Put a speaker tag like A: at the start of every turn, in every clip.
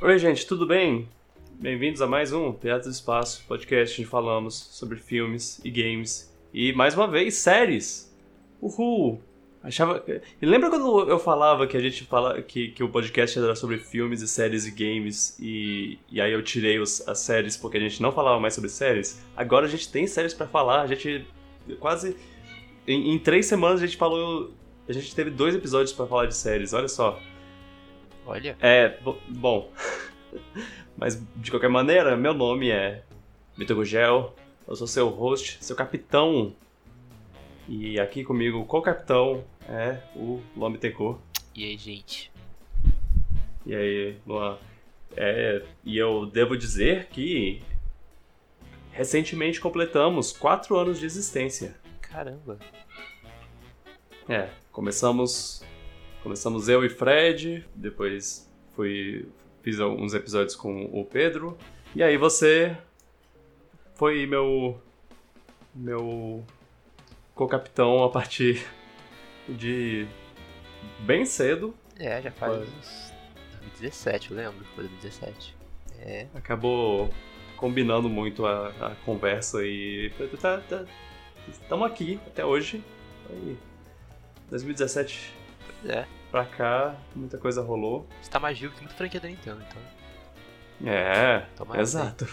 A: Oi, gente, tudo bem? Bem-vindos a mais um Teatro do Espaço, podcast onde falamos sobre filmes e games e, mais uma vez, séries. Uhul! Achava. E lembra quando eu falava que a gente fala que, que o podcast era sobre filmes e séries e games e, e aí eu tirei os, as séries porque a gente não falava mais sobre séries? Agora a gente tem séries para falar, a gente quase. Em, em, três semanas a gente falou. A gente teve dois episódios para falar de séries, olha só.
B: Olha.
A: É, bom. Mas de qualquer maneira, meu nome é Vitor Gugel, eu sou seu host, seu capitão e aqui comigo, co-capitão, é o Luan Bittencourt.
B: E aí, gente?
A: E aí, Luan? É, e eu devo dizer que recentemente completamos quatro anos de existência.
B: Caramba!
A: É, começamos começamos eu e Fred, depois fui fiz alguns episódios com o Pedro, e aí você foi meu meu co-capitão a partir de bem cedo.
B: É, já faz uns 2017, eu lembro, foi 2017. É.
A: Acabou combinando muito a, a conversa e tá, tá, estamos aqui até hoje. Aí, 2017
B: é.
A: Pra cá, muita coisa rolou.
B: Você tá mais vivo que muita franquia da Nintendo, então.
A: É, exato.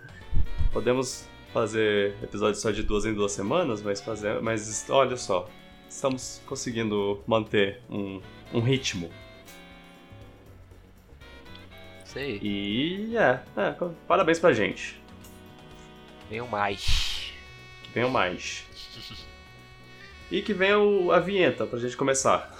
A: Podemos fazer episódios só de duas em duas semanas, mas fazer, mas olha só, estamos conseguindo manter um, um ritmo.
B: Sei.
A: E é, é, parabéns pra gente.
B: Venham mais.
A: Venham mais. e que venha a vinheta pra gente começar.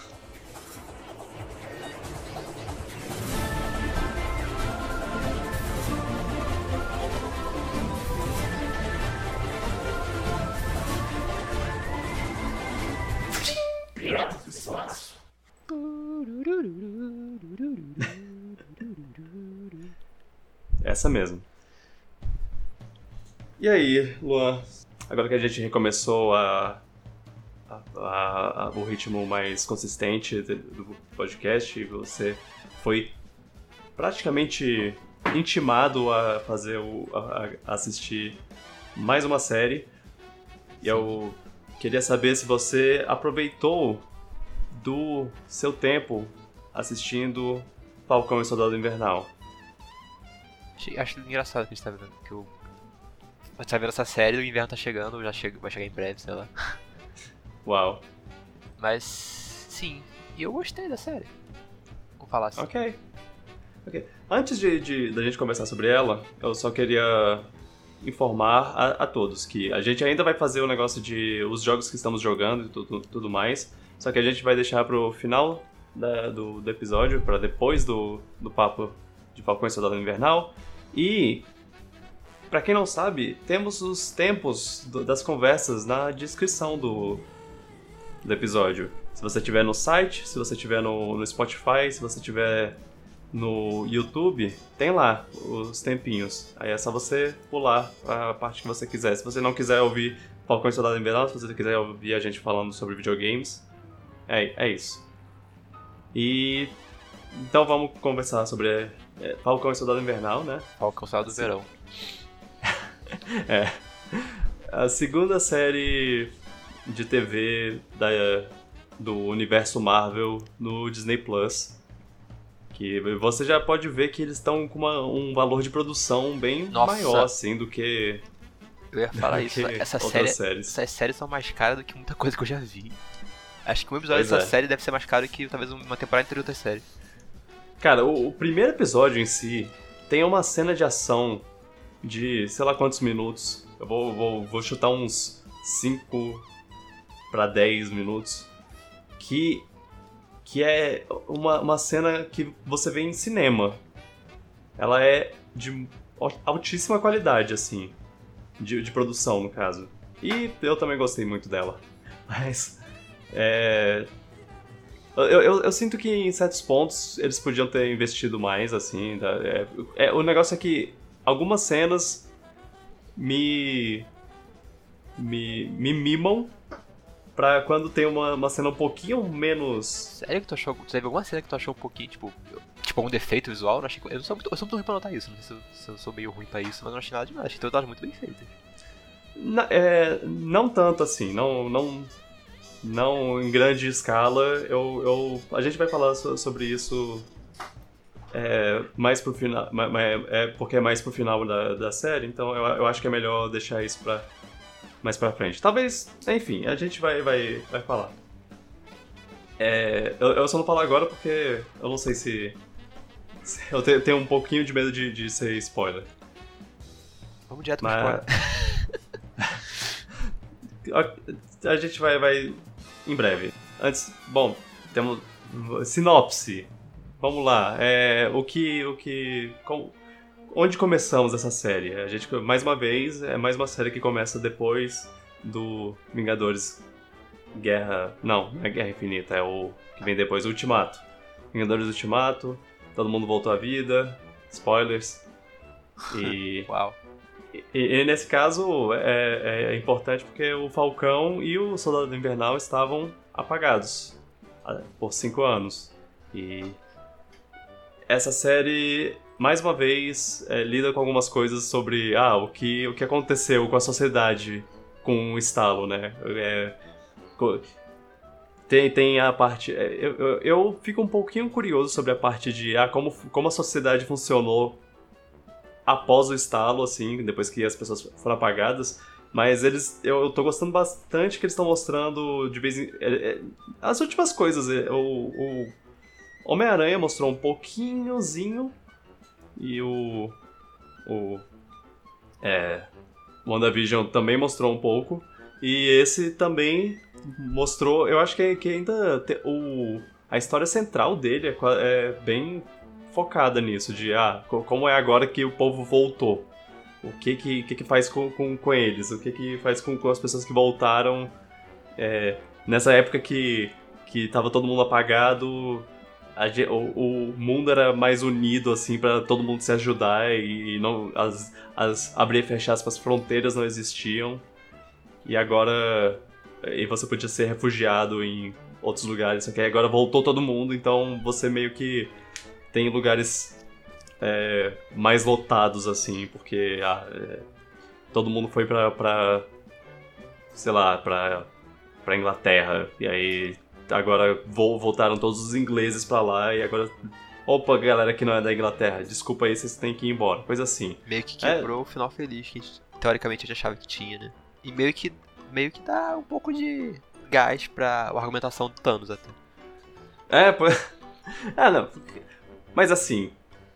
A: Essa mesmo. E aí, Luan? Agora que a gente recomeçou a, a, a, a o ritmo mais consistente do podcast, você foi praticamente intimado a fazer o a, a assistir mais uma série. E eu queria saber se você aproveitou do seu tempo assistindo Falcão e Soldado Invernal.
B: Acho engraçado que a gente tá vendo que o. A gente tá vendo essa série, o inverno tá chegando, já chega, vai chegar em breve, sei lá.
A: Uau.
B: Mas sim, e eu gostei da série. Vou falar assim.
A: Ok. Ok. Antes de, de da gente conversar sobre ela, eu só queria informar a, a, todos que a gente ainda vai fazer o negócio de os jogos que estamos jogando e tudo, tudo mais. Só que a gente vai deixar pro final da, do, do episódio, para depois do, do papo de Falcão e Soldado Invernal. E, para quem não sabe, temos os tempos do, das conversas na descrição do, do episódio. Se você estiver no site, se você estiver no, no Spotify, se você estiver no YouTube, tem lá os tempinhos. Aí é só você pular a parte que você quiser. Se você não quiser ouvir Falcão e Soldado Invernal, se você quiser ouvir a gente falando sobre videogames, é, é isso. E então vamos conversar sobre é, Falcão e Soldado Invernal, né?
B: Falcão e Soldado do Verão.
A: é. A segunda série de TV da, do universo Marvel no Disney Plus. Que você já pode ver que eles estão com uma, um valor de produção bem
B: Nossa.
A: maior, assim, do que.
B: Eu ia falar isso. Essa série, séries. Essas séries são mais caras do que muita coisa que eu já vi. Acho que um episódio pois dessa é. série deve ser mais caro que talvez uma temporada inteira de outra série.
A: Cara, o, o, primeiro episódio em si tem uma cena de ação de sei lá quantos minutos. Eu vou, vou, vou chutar uns 5 para 10 minutos. Que, que é uma, uma cena que você vê em cinema. Ela é de altíssima qualidade, assim. De, de produção, no caso. E eu também gostei muito dela. Mas é... Eu, eu, eu, sinto que em certos pontos eles podiam ter investido mais, assim. Tá? É, é, o negócio é que algumas cenas me. me, me mimam pra quando tem uma, uma cena um pouquinho menos.
B: Sério que tu achou. Teve alguma cena que tu achou um pouquinho, tipo. Tipo, algum defeito visual, eu não achei. Eu, não sou muito, eu sou muito ruim pra notar isso, não sei se eu, se eu sou meio ruim pra isso, mas não achei nada demais. Achei todas muito bem feitas.
A: Na, é, não tanto assim, não, não, não em grande escala. Eu, eu, a gente vai falar sobre isso é, mais pro final, é, porque é mais pro final da, da série, então eu, eu acho que é melhor deixar isso pra, mais pra frente. Talvez, enfim, a gente vai, vai, vai falar. É, eu, eu, só não falo agora porque eu não sei se. se eu tenho, tenho, um pouquinho de medo de, de ser spoiler.
B: Vamos direto pro Mas...
A: spoiler. a gente vai, vai em breve. Antes, bom, temos sinopse. Vamos lá. É, o que, o que, com, onde começamos essa série? A gente, mais uma vez, é mais uma série que começa depois do Vingadores Guerra. Não, não é Guerra Infinita, é o que vem depois, Ultimato. Vingadores Ultimato, todo mundo voltou à vida, spoilers. E.
B: Uau.
A: E, e, nesse caso é, é, importante porque o Falcão e o Soldado Invernal estavam apagados ah, por cinco anos. E essa série, mais uma vez, é, lida com algumas coisas sobre ah, o, que, o que aconteceu com a sociedade com o estalo, né? É, tem, tem a parte. É, eu, eu, eu, fico um pouquinho curioso sobre a parte de ah, como, como a sociedade funcionou após o estalo, assim, depois que as pessoas foram apagadas. Mas eles. Eu, eu tô gostando bastante que eles estão mostrando de vez em. É, é, as últimas coisas. É, o, o Homem-Aranha mostrou um pouquinhozinho. E o. O. É. WandaVision também mostrou um pouco. E esse também mostrou. Eu acho que, que ainda. Te, o, a história central dele é, é, bem focada nisso, de ah, como é agora que o povo voltou. O que que, que, que faz com, com, com, eles? O que que faz com, com as pessoas que voltaram é, nessa época que, que tava todo mundo apagado, a, o, o, mundo era mais unido, assim, para todo mundo se ajudar e não as, as abrir e fechar as fronteiras não existiam. E agora e você podia ser refugiado em outros lugares, só que agora voltou todo mundo, então você meio que tem lugares é, mais lotados, assim, porque ah, é, todo mundo foi pra, pra sei lá, pra, pra Inglaterra, e aí agora voltaram todos os ingleses pra lá, e agora Opa, galera que não é da Inglaterra, desculpa aí, vocês têm que ir embora. Coisa assim.
B: Meio que quebrou é... o final feliz que teoricamente a gente achava que tinha, né? E meio que meio que dá um pouco de gás pra argumentação do Thanos até.
A: É, pô. Ah, não. Mas assim,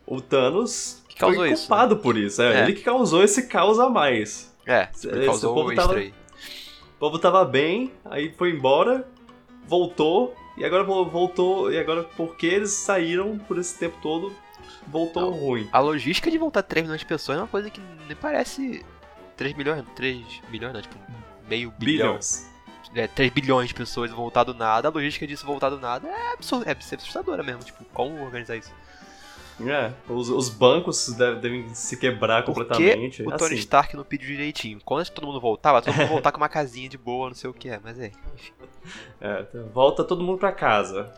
A: o Thanos que causou foi culpado isso, né? por isso. É, é, ele que causou esse caos a mais.
B: É, ele causou o povo tava, O
A: povo tava bem, aí foi embora, voltou, e agora voltou. E agora, porque eles saíram por esse tempo todo, voltou não, ruim.
B: A logística de voltar 3 milhões de pessoas é uma coisa que nem parece 3 milhões, 3 milhões, né? Tipo, meio bilhão. É, 3 bilhões de pessoas voltar do nada, a logística disso voltar do nada é, absurd, é assustadora mesmo. Tipo, como organizar isso?
A: É, os, os bancos devem se quebrar completamente.
B: Porque o Tony assim. Stark não pediu direitinho. Quando todo mundo voltava, todo mundo voltar com uma casinha de boa, não sei o que é, mas é, enfim.
A: É, então, volta todo mundo pra casa.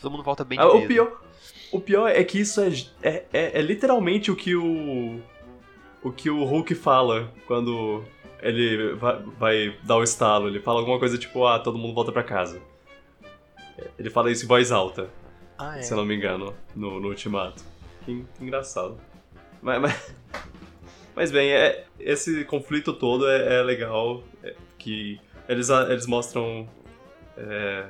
B: Todo mundo volta bem de ah,
A: o pior O pior é que isso é, é, é, é literalmente o que o. O que o Hulk fala quando ele vai, vai, dar o estalo, ele fala alguma coisa tipo, ah, todo mundo volta pra casa. Ele fala isso em voz alta, ah, é? se eu não me engano, no, no Ultimato. Que, engraçado. Mas, mas, mas, bem, é, esse conflito todo é, é legal, é, que eles, eles mostram... É,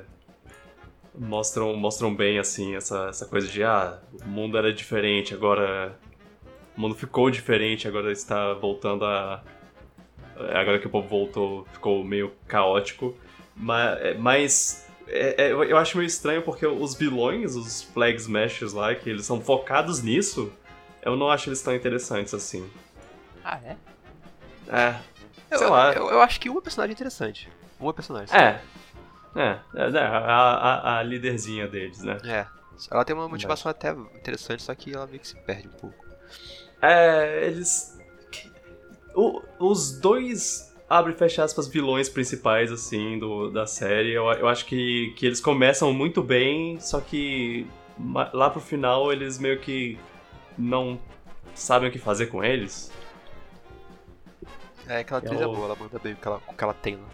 A: mostram mostram bem, assim, essa, essa coisa de, ah, o mundo era diferente, agora... O mundo ficou diferente, agora está voltando a agora que o povo voltou, ficou meio caótico. Mas, é, mas é, é, eu acho meio estranho porque os vilões, os Flag Smashers lá, que eles são focados nisso, eu não acho eles tão interessantes assim.
B: Ah, é?
A: É.
B: Sei
A: eu, lá.
B: Eu, eu, acho que uma personagem é interessante. Uma personagem.
A: É. É, é, é a, a, a líderzinha deles, né?
B: É. Ela tem uma motivação até interessante, só que ela meio que se perde um pouco.
A: É, eles o, os dois abre e fecha aspas vilões principais assim do, da série eu, eu acho que, que eles começam muito bem só que lá pro final eles meio que não sabem o que fazer com eles.
B: É, aquela atriz é, é boa, ela manda bem o que ela, o que ela tem lá.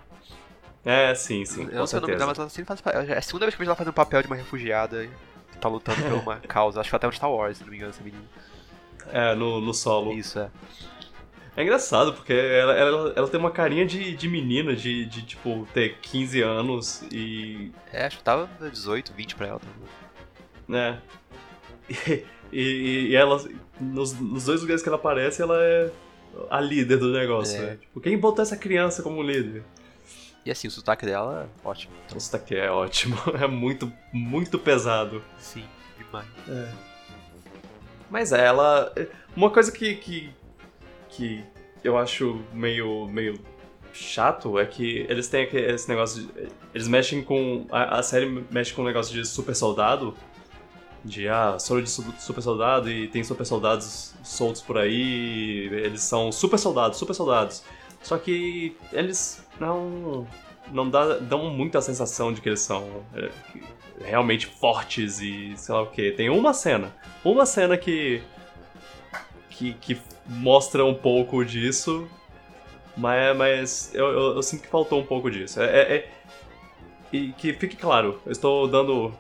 A: É, sim, sim.
B: Eu não sei o nome dela, mas ela sempre faz. É a segunda vez que eu vejo ela fazendo o papel de uma refugiada que tá lutando por uma causa. Acho que até no Star Wars, se não me engano, essa menina.
A: É, no, no solo.
B: Isso, é.
A: É engraçado, porque ela, ela, ela tem uma carinha de, de menina, de, de, tipo, ter 15 anos e.
B: É, acho que tava 18, 20 pra ela
A: também. É. E, e, e ela, nos, nos, dois lugares que ela aparece, ela é a líder do negócio. É. Né? Tipo, quem botou essa criança como líder?
B: E assim, o sotaque dela é ótimo.
A: O sotaque é ótimo. É muito, muito pesado.
B: Sim, demais.
A: É. Mas é, ela. Uma coisa que, que, que eu acho meio, meio chato é que eles têm esse negócio. De, eles mexem com. A, a, série mexe com um negócio de super soldado. De ah, soro de super soldado e tem super soldados soltos por aí. Eles são super soldados, super soldados. Só que eles não. Não dá, dão muita sensação de que eles são é, realmente fortes e sei lá o que. Tem uma cena. Uma cena que. Que, que mostra um pouco disso. Mas, mas eu, eu, eu sinto que faltou um pouco disso. É, é, é, e que fique claro, eu estou dando.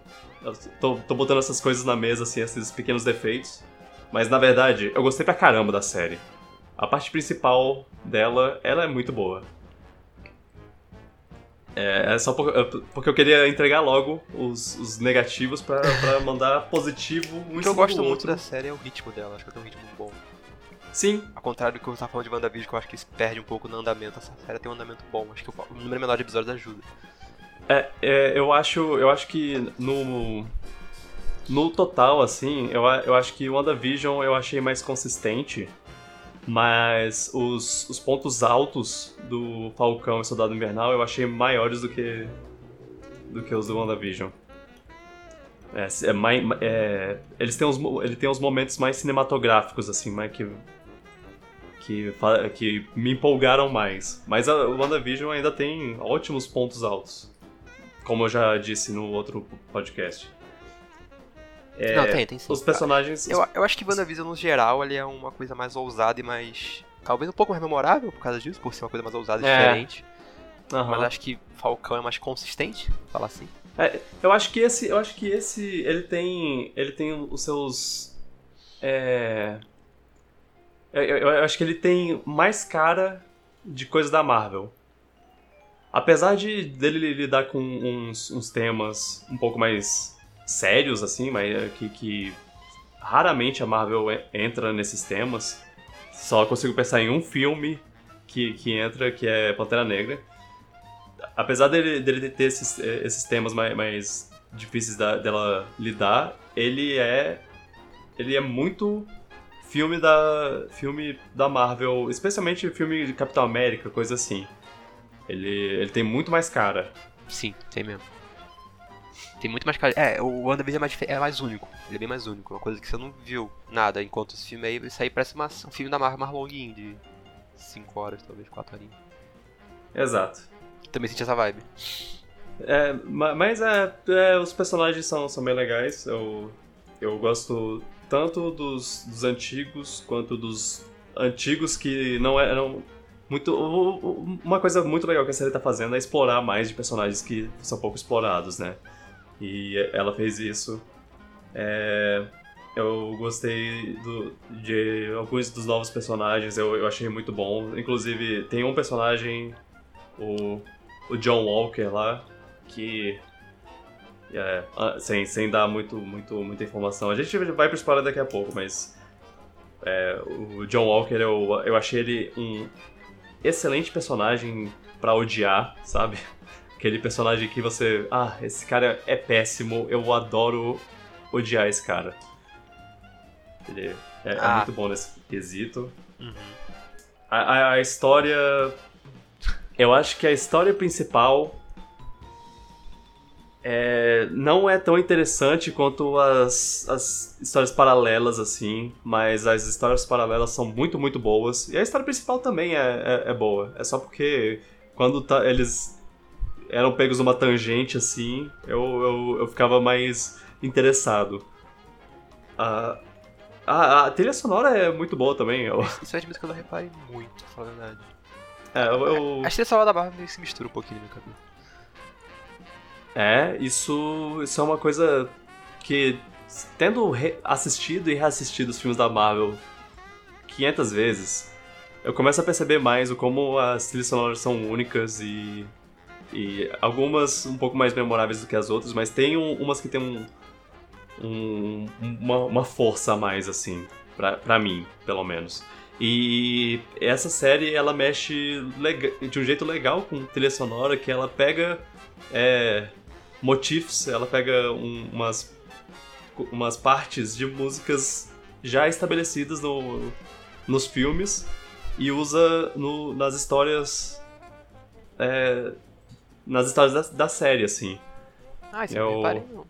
A: Estou tô, tô botando essas coisas na mesa, assim, esses pequenos defeitos. Mas na verdade, eu gostei pra caramba da série. A parte principal dela, ela é muito boa. É, é só por, é, porque eu queria entregar logo os, os negativos pra, pra mandar positivo
B: um O que eu gosto muito da série é o ritmo dela, acho que tem um ritmo bom.
A: Sim.
B: Ao contrário do que eu estava falando de WandaVision, que eu acho que se perde um pouco no andamento, essa série tem um andamento bom, acho que o número menor de episódios ajuda.
A: É, é, eu acho, eu acho que no no total assim, eu, eu acho que o WandaVision eu achei mais consistente mas os, os pontos altos do Falcão e Soldado Invernal eu achei maiores do que do que os do WandaVision. É, é, mais, é, eles têm os, ele tem os momentos mais cinematográficos, assim, mais que, que, que me empolgaram mais. Mas o WandaVision ainda tem ótimos pontos altos. Como eu já disse no outro podcast.
B: É, não, tem, tem sim.
A: Os personagens.
B: Eu, eu acho que WandaVision, no geral, ele é uma coisa mais ousada e mais. Talvez um pouco mais memorável por causa disso, por ser uma coisa mais ousada e é. diferente. Uhum. Mas acho que Falcão é mais consistente, falar assim.
A: É, eu acho que esse. Eu acho que esse. Ele tem. Ele tem os seus. É. Eu, eu, eu acho que ele tem mais cara de coisa da Marvel. Apesar de dele lidar com uns, uns temas um pouco mais sérios, assim, mas é que, que raramente a Marvel entra nesses temas. Só consigo pensar em um filme que, que entra, que é Pantera Negra. Apesar dele, dele ter esses, esses temas mais, mais difíceis da, dela lidar, ele é. Ele é muito filme da. filme da Marvel, especialmente filme de Capitão América, coisa assim. Ele, ele tem muito mais cara.
B: Sim, tem mesmo. Tem muito mais cara. É, o WandaVision é mais, é mais único. Ele é bem mais único. Uma coisa que você não viu nada. Enquanto esse filme aí, isso aí parece uma, um filme da Marvel mais longuinho, de 5 horas, talvez, 4 horinhas.
A: Exato.
B: Também senti essa vibe.
A: É, mas é, é, os personagens são, são bem legais. Eu, eu gosto tanto dos, dos antigos quanto dos antigos que não eram muito. Uma coisa muito legal que a série tá fazendo é explorar mais de personagens que são pouco explorados, né? E ela fez isso. É, eu gostei do, de alguns dos novos personagens, eu, eu achei muito bom. Inclusive, tem um personagem, o, o John Walker lá, que. É, sem, sem dar muito, muito, muita informação. A gente vai pro spoiler daqui a pouco, mas. É, o John Walker, eu, eu achei ele um excelente personagem para odiar, sabe? Aquele personagem que você. Ah, esse cara é péssimo, eu adoro odiar esse cara. Ele é, é ah. muito bom nesse quesito. Uhum. A, a, a história. Eu acho que a história principal é, não é tão interessante quanto as, as histórias paralelas, assim, mas as histórias paralelas são muito, muito boas. E a história principal também é, é, é boa. É só porque quando tá, eles eram pegos numa tangente assim, eu, eu, eu ficava mais interessado. a, a, a, trilha sonora é muito boa também. Eu...
B: Isso é de música que eu não reparei muito, pra falar a verdade.
A: É, eu, eu...
B: A trilha sonora da Marvel se mistura um pouquinho no cabelo.
A: É, isso, isso é uma coisa que, tendo assistido e reassistido os filmes da Marvel 500 vezes, eu começo a perceber mais o como as trilhas sonoras são únicas e, e algumas um pouco mais memoráveis do que as outras, mas tem um, umas que tem um, um, uma, uma, força a mais, assim, pra, pra mim, pelo menos. E essa série, ela mexe de um jeito legal com trilha sonora, que ela pega é, motifs, ela pega um, umas, umas partes de músicas já estabelecidas no, nos filmes e usa no, nas histórias. É, nas histórias da, da, série, assim.
B: Ah, isso é não não.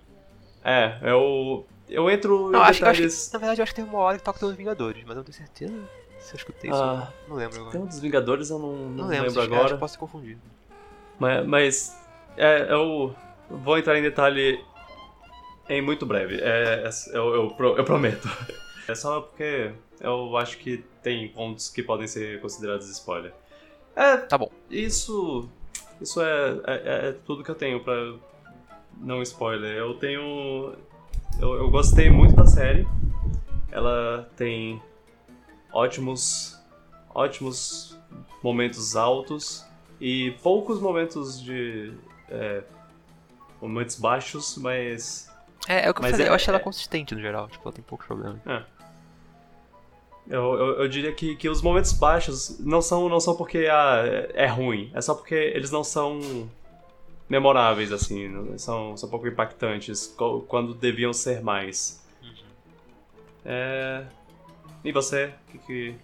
A: É, é o. Eu entro
B: não, acho, detalhes... que, na verdade, eu acho que tem uma hora que toca dos Vingadores, mas eu não tenho certeza se eu escutei isso. Ah, não, não lembro agora.
A: Tem um dos Vingadores, eu não, não, não lembro, lembro agora.
B: Acho que posso ter confundido.
A: Mas, mas é, eu vou entrar em detalhe em muito breve. É, é eu, eu, eu prometo. É só porque eu acho que tem pontos que podem ser considerados spoiler. É,
B: tá bom.
A: Isso, isso é, é, é tudo que eu tenho pra não spoiler. Eu tenho, eu, eu gostei muito da série. Ela tem ótimos, ótimos momentos altos e poucos momentos de é, momentos baixos, mas
B: é, é o que eu falei, é, eu acho ela é consistente no geral, tipo, ela tem poucos problemas.
A: É. Eu, eu, eu, diria que, que os momentos baixos não são, não são porque ah, é ruim, é só porque eles não são memoráveis, assim, são, são um pouco impactantes quando deviam ser mais. Uhum. É... E você? O que, que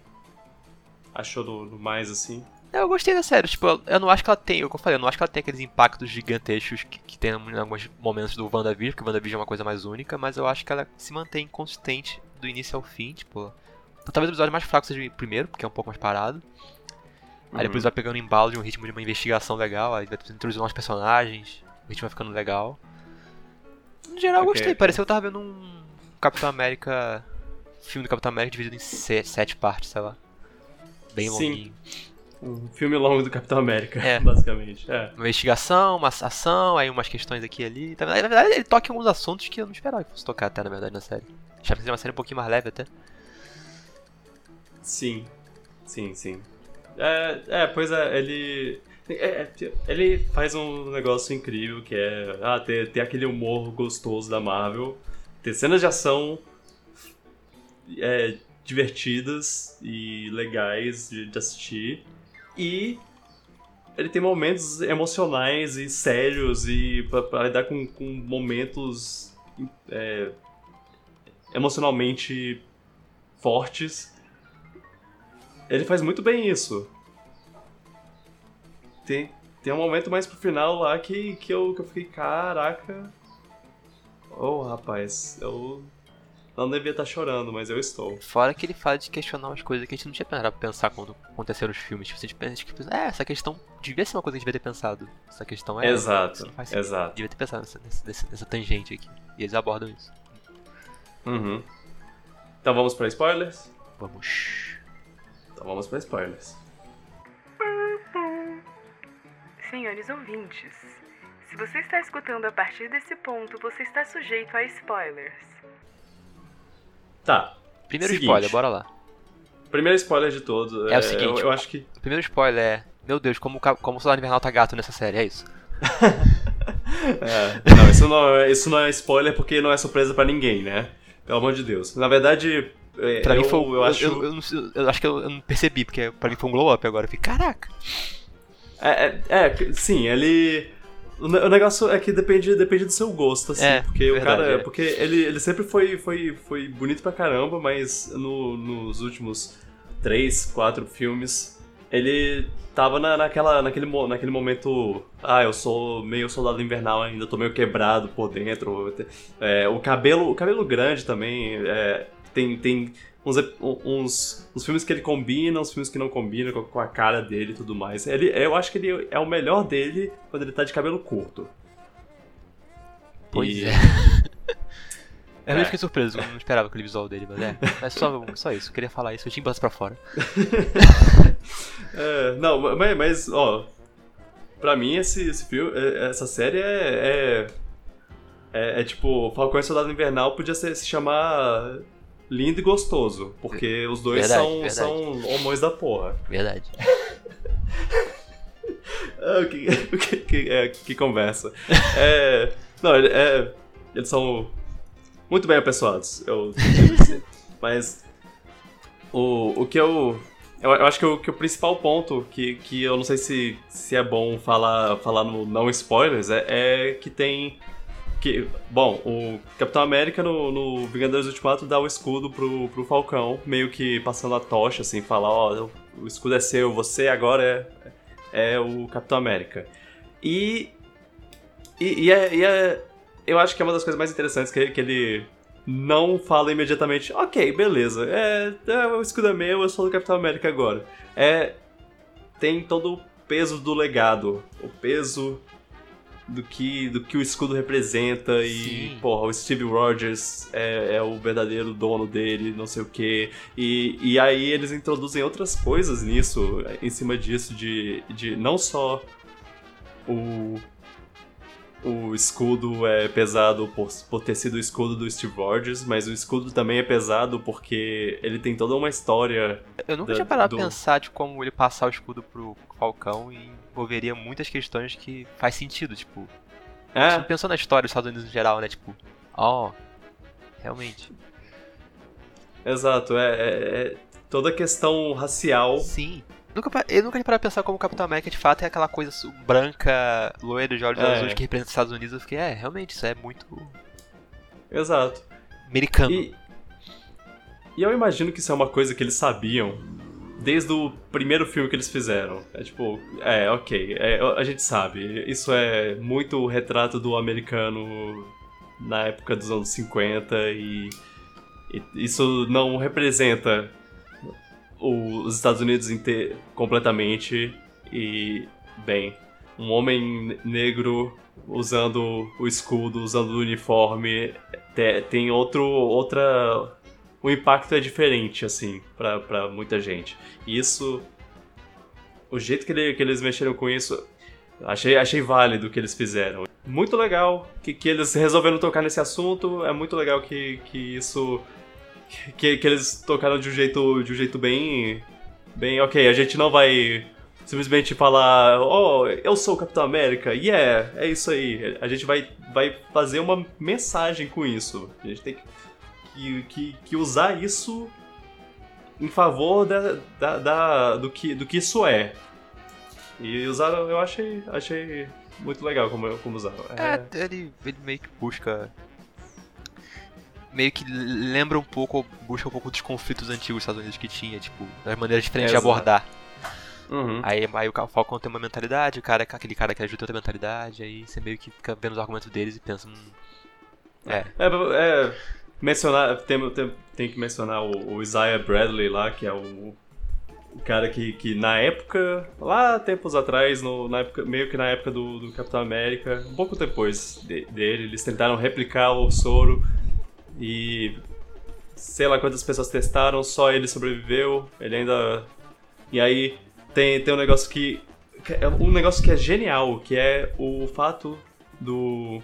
A: achou do, do, mais, assim?
B: Eu gostei da série, tipo, eu não acho que ela tem, eu falei, eu não acho que ela tem aqueles impactos gigantescos que, que tem em alguns momentos do WandaVision, porque o WandaVision é uma coisa mais única, mas eu acho que ela se mantém consistente do início ao fim, tipo, Talvez o episódio mais fraco seja o primeiro, porque é um pouco mais parado. Aí depois uhum. vai pegando embalo de um ritmo de uma investigação legal, aí vai introduzindo novos personagens, o ritmo vai ficando legal. No geral eu gostei, pareceu que eu tava vendo um Capitão América. Filme do Capitão América dividido em sete partes, sei lá. Bem Sim. longuinho.
A: Um filme longo do Capitão América, é. basicamente. É.
B: Uma investigação, uma ação, aí umas questões aqui e ali. Na verdade, ele toca em alguns assuntos que eu não esperava que fosse tocar até, na verdade, na série. Já pensei uma série um pouquinho mais leve até.
A: Sim, sim, sim. É, é pois é, ele. É, é, ele faz um negócio incrível que é ah, ter, ter aquele humor gostoso da Marvel, ter cenas de ação é, divertidas e legais de, de assistir, e ele tem momentos emocionais e sérios e para lidar com, com momentos é, emocionalmente fortes ele faz muito bem isso. Tem, tem um momento mais pro final lá que, que, eu, que eu fiquei, caraca. Oh, rapaz, eu não devia estar chorando, mas eu estou.
B: Fora que ele fala de questionar umas coisas que a gente não tinha parado pra pensar quando aconteceram os filmes. Tipo, a gente pensa, tipo, é, essa questão devia ser uma coisa que a gente devia ter pensado. Essa questão é.
A: Exato, exato.
B: Devia ter pensado nessa, nessa, nessa, tangente aqui. E eles abordam isso.
A: Uhum. Então vamos para spoilers?
B: Vamos.
A: Então vamos para spoilers.
C: Senhores ouvintes, se você está escutando a partir desse ponto, você está sujeito a spoilers.
A: Tá.
B: Primeiro seguinte. spoiler, bora lá.
A: Primeiro spoiler de todos.
B: É, é o seguinte, eu,
A: eu, acho que.
B: O primeiro spoiler é. Meu Deus, como, como o Soldado Invernal tá gato nessa série, é isso.
A: é, não, isso não, é, isso não é spoiler porque não é surpresa para ninguém, né? Pelo amor de Deus. Na verdade,
B: é, pra eu, mim foi. Eu, acho... Eu, eu, eu, acho que eu, não percebi, porque pra mim foi um glow up agora. Eu fiquei, caraca.
A: É, é, é, sim, ele. O negócio é que depende, depende do seu gosto, assim. É, porque verdade, o cara. É. Porque ele, ele sempre foi, foi, foi bonito pra caramba, mas no, nos últimos três, quatro filmes, ele tava na, naquela, naquele, naquele momento. Ah, eu sou meio soldado invernal ainda, tô meio quebrado por dentro. É, o cabelo. O cabelo grande também. É, tem, tem uns, uns, uns filmes que ele combina, uns filmes que não combinam com, a cara dele e tudo mais. Ele, eu acho que ele é o melhor dele quando ele tá de cabelo curto.
B: Pois e... é. Eu realmente fiquei surpreso, não esperava aquele visual dele, mas é. É só, só isso, eu queria falar isso, eu tinha que pra fora.
A: é, não, mas, mas, ó, pra mim esse, esse filme, é, essa série é, é, é, é tipo, Falcão e Soldado Invernal podia ser, se chamar lindo e gostoso, porque os dois verdade, são, verdade. são homões da porra.
B: Verdade.
A: ah, que, que, que, é, que conversa. É, não, é, eles são muito bem apessoados, eu Mas o, o que eu, eu. Eu, acho que o, que o principal ponto que, que eu não sei se, se é bom falar, falar no não spoilers é, é que tem que, bom, o Capitão América no, no Vingadores Ultimato dá o escudo pro, pro Falcão, meio que passando a tocha, assim, fala, ó, oh, o escudo é seu, você agora é, é o Capitão América. E, e, e, é, e é, eu acho que é uma das coisas mais interessantes que, que ele não fala imediatamente, ok, beleza, é, é, o escudo é meu, eu sou do Capitão América agora. É, tem todo o peso do legado, o peso do que, do que o escudo representa e, Sim. porra, o Steve Rogers é, é, o verdadeiro dono dele, não sei o que. E, e aí eles introduzem outras coisas nisso, em cima disso, de, de não só o, o escudo é pesado por, por ter sido o escudo do Steve Rogers, mas o escudo também é pesado porque ele tem toda uma história.
B: Eu nunca da, tinha parado do... a pensar de como ele passar o escudo pro Falcão e envolveria muitas questões que faz sentido, tipo. É. Pensando na história dos Estados Unidos em geral, né? Tipo, ó. Oh, realmente.
A: Exato, é, é, é, toda a questão racial.
B: Sim. Nunca, eu nunca tinha parado pensar como o Capitão América de fato é aquela coisa branca, loira de olhos é. azuis que representa os Estados Unidos. Eu fiquei, é, realmente, isso é muito.
A: Exato.
B: Americano.
A: E, e eu imagino que isso é uma coisa que eles sabiam desde o primeiro filme que eles fizeram. É tipo, é, ok, é, a gente sabe. Isso é muito retrato do americano na época dos anos 50 e, e isso não representa o, os Estados Unidos inteiro, completamente. E, bem, um homem negro usando o escudo, usando o uniforme, tem outro, outra o impacto é diferente, assim, para muita gente. E isso. O jeito que, ele, que eles mexeram com isso, achei, achei válido o que eles fizeram. Muito legal que, que eles resolveram tocar nesse assunto, é muito legal que, que isso. Que, que eles tocaram de um jeito, de um jeito bem. Bem, ok, a gente não vai simplesmente falar, oh, eu sou o Capitão América, yeah, é isso aí. A gente vai, vai fazer uma mensagem com isso. A gente tem que que, que, usar isso em favor da, da, da, do, que, do que isso é. E usar, eu achei, achei muito legal como, como usar.
B: É, é ele, ele meio que busca. Meio que lembra um pouco, busca um pouco dos conflitos antigos dos Estados Unidos que tinha, tipo, das maneiras diferentes de abordar. Uhum. Aí, aí o Falcon tem uma mentalidade, o cara aquele cara que ajuda outra mentalidade, aí você meio que fica vendo os argumentos deles e pensa. Hum,
A: é. é. É, mencionar, tem, tem, tem que mencionar o, o, Isaiah Bradley lá, que é o, o cara que, que na época, lá tempos atrás, no, na época, meio que na época do, do Capitão América, um pouco depois de, dele, eles tentaram replicar o soro e sei lá quantas pessoas testaram, só ele sobreviveu, ele ainda. E aí tem, tem um negócio que. É um negócio que é genial, que é o fato do.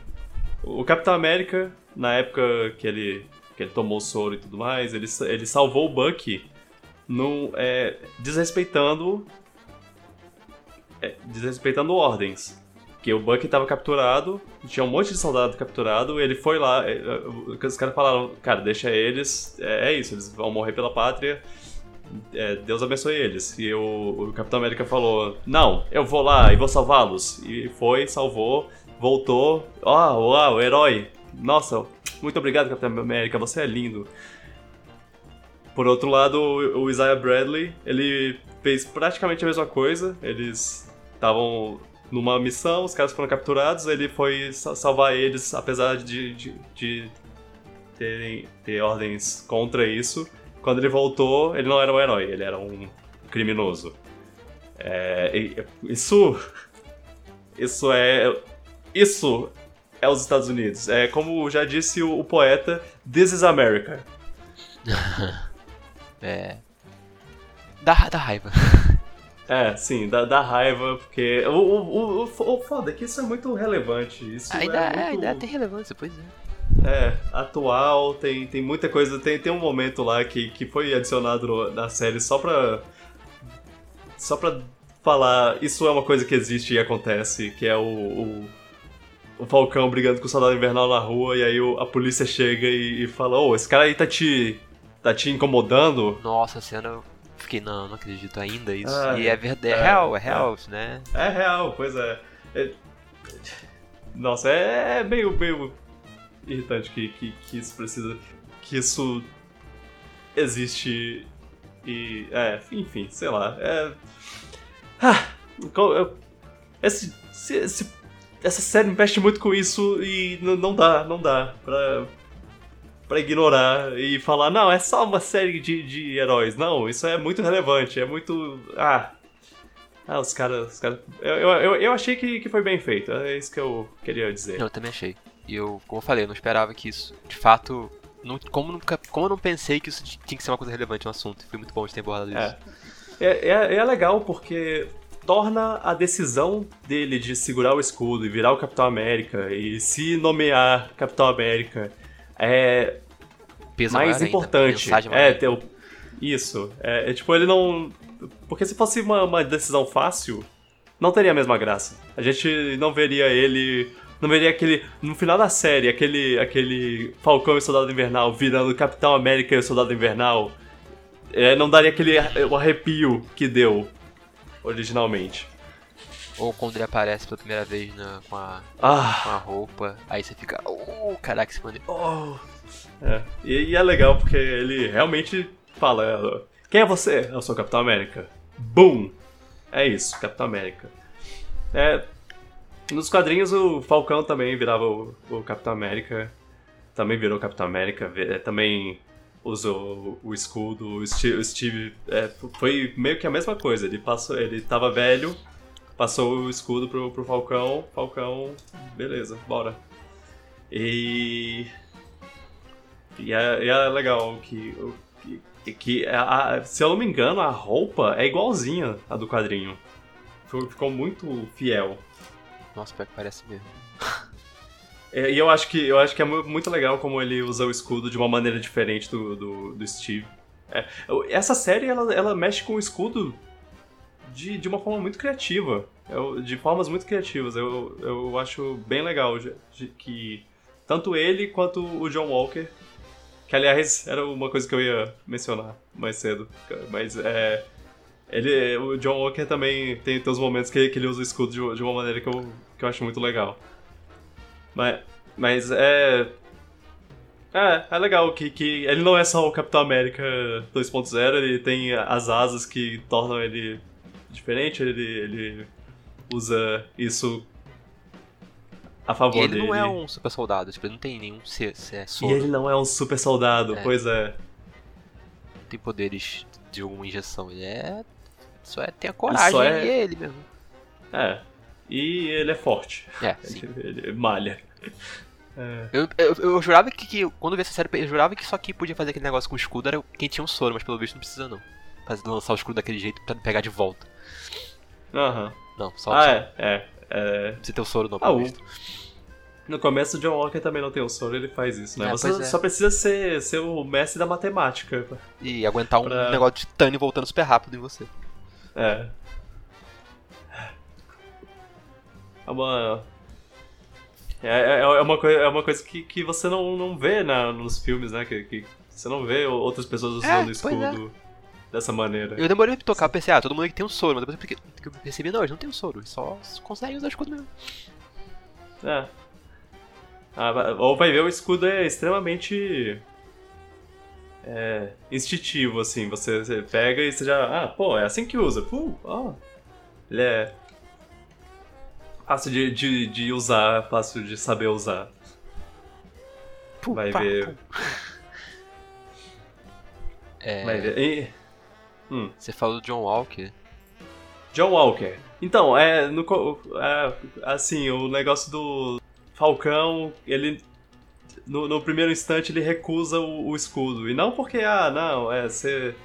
A: O Capitão América na época que ele, que ele tomou o soro e tudo mais, ele, ele salvou o Bucky num, é, desrespeitando é, desrespeitando ordens. Que o Bucky estava capturado, tinha um monte de soldado capturado, ele foi lá, é, é, os caras falaram, cara, deixa eles, é, é, isso, eles vão morrer pela pátria, é, Deus abençoe eles. E o, o Capitão América falou, não, eu vou lá e vou salvá-los. E foi, salvou, voltou, ó, oh, uau, herói, nossa, muito obrigado, Capitão América, você é lindo. Por outro lado, o Isaiah Bradley, ele fez praticamente a mesma coisa. Eles estavam numa missão, os caras foram capturados, ele foi salvar eles, apesar de, de, de terem, ter ordens contra isso. Quando ele voltou, ele não era um herói, ele era um criminoso. É, isso. Isso é. Isso é os Estados Unidos. É como já disse o, o poeta, This is America.
B: é. Dá, dá raiva.
A: É, sim, dá, dá raiva, porque. O, o, o, o foda é que isso é muito relevante. Isso
B: ainda,
A: é, muito...
B: é, ainda tem relevância, pois é.
A: É, atual, tem, tem muita coisa. Tem, tem um momento lá que, que foi adicionado na série só pra. Só pra falar. Isso é uma coisa que existe e acontece, que é o, o, o Falcão brigando com o soldado invernal na rua, e aí o, a polícia chega e, e fala: Ô, oh, esse cara aí tá te. tá te incomodando?
B: Nossa, a cena fiquei, não, não acredito ainda isso. Ah, e é verdade, é, é, real, é real, é, né?
A: É real, pois é. é... Nossa, é, é meio, meio irritante que, que, que isso precisa. que isso existe e. É, enfim, sei lá. É. Ah, esse, esse, essa série mexe muito com isso e não dá, não dá pra, pra ignorar e falar, não, é só uma série de, de heróis. Não, isso é muito relevante, é muito. Ah. Ah, os caras. Os cara, eu, eu, eu achei que, que foi bem feito, é isso que eu queria dizer.
B: Eu também achei. E eu, como eu falei, eu não esperava que isso, de fato. Não, como, nunca, como eu não pensei que isso tinha que ser uma coisa relevante no assunto. Foi muito bom de ter abordado
A: é. isso. É, é, é legal porque torna a decisão dele de segurar o escudo e virar o Capitão América e se nomear Capitão América é
B: Peso
A: mais importante. É, ter o... isso. É, é, tipo, ele não. Porque se fosse uma, uma decisão fácil, não teria a mesma graça. A gente não veria ele não veria aquele. No final da série, aquele, aquele Falcão e Soldado Invernal virando Capitão América e o Soldado Invernal. É, não daria aquele o arrepio que deu originalmente.
B: Ou quando ele aparece pela primeira vez na, com, a,
A: ah.
B: com a roupa, aí você fica. Oh, caraca, esse maneiro.
A: Oh. É. E, e, é legal porque ele realmente fala: Quem é você? Eu sou o Capitão América. Boom! É isso, Capitão América. É, nos quadrinhos, o Falcão também virava o, o Capitão América. Também virou Capitão América. É, também usou o escudo. O Steve, o Steve é, foi meio que a mesma coisa. Ele passou, ele tava velho, passou o escudo pro, pro Falcão. Falcão, beleza, bora. E. E é, é legal que. que, que a, se eu não me engano, a roupa é igualzinha à do quadrinho. Ficou muito fiel.
B: Nossa, pior que parece mesmo.
A: É, e eu acho, que, eu acho que é muito legal como ele usa o escudo de uma maneira diferente do, do, do Steve. É, essa série, ela, ela mexe com o escudo de, de uma forma muito criativa. Eu, de formas muito criativas. Eu, eu acho bem legal de, de, que tanto ele quanto o John Walker, que aliás era uma coisa que eu ia mencionar mais cedo, mas é, ele, o John Walker também tem, os momentos que, que ele usa o escudo de, de uma maneira que eu, que eu acho muito legal. Mas, mas é. É, é legal que, que ele não é só o Capitão América 2.0, ele tem as asas que tornam ele diferente, ele, ele usa isso a favor
B: e
A: ele
B: dele. Ele não é um super soldado, tipo, ele não tem nenhum ser, ser
A: E ele não é um super soldado, é. pois é.
B: Tem poderes de uma injeção, ele é só é ter a coragem é... e é ele mesmo.
A: É. E ele é forte.
B: É, sim.
A: Ele, ele malha.
B: É. Eu, eu, eu, jurava que, que, quando eu vi essa série, eu jurava que só quem podia fazer aquele negócio com o escudo era quem tinha um soro, mas pelo visto não precisa não. Fazer, lançar o escudo daquele jeito pra pegar de volta.
A: Aham. Uhum.
B: Não, só
A: Ah, é, é, é.
B: Precisa ter o soro não, ah, visto.
A: No começo o John Walker também não tem o soro, ele faz isso, né?
B: É,
A: Você
B: é.
A: só precisa ser, ser o mestre da matemática.
B: E aguentar um pra... negócio de titânio voltando super rápido em você.
A: É. É uma. É, é, é, uma, coisa, é uma coisa que, que você não, não vê na, nos filmes, né? Que, que você não vê outras pessoas usando é, escudo é. Dessa maneira.
B: Eu demorei pra tocar, pensei, ah, todo mundo aqui tem um soro, mas depois eu percebi, não, eles não tem um soro, só conseguem usar escudo mesmo.
A: É. Ah, ou vai ver, o escudo é extremamente é, instintivo, assim. Você, você, pega e você já. Ah, pô, é assim que usa. Uh, ó. Ele é. Fácil de, de, de usar, fácil de saber usar. Puh, Vai pá, ver.
B: É...
A: Vai ver. E... Hum.
B: Você falou do John Walker.
A: John Walker. Então, é, no, é. Assim, o negócio do Falcão, ele no, no, primeiro instante ele recusa o, o, escudo. E não porque, ah, não, é, ser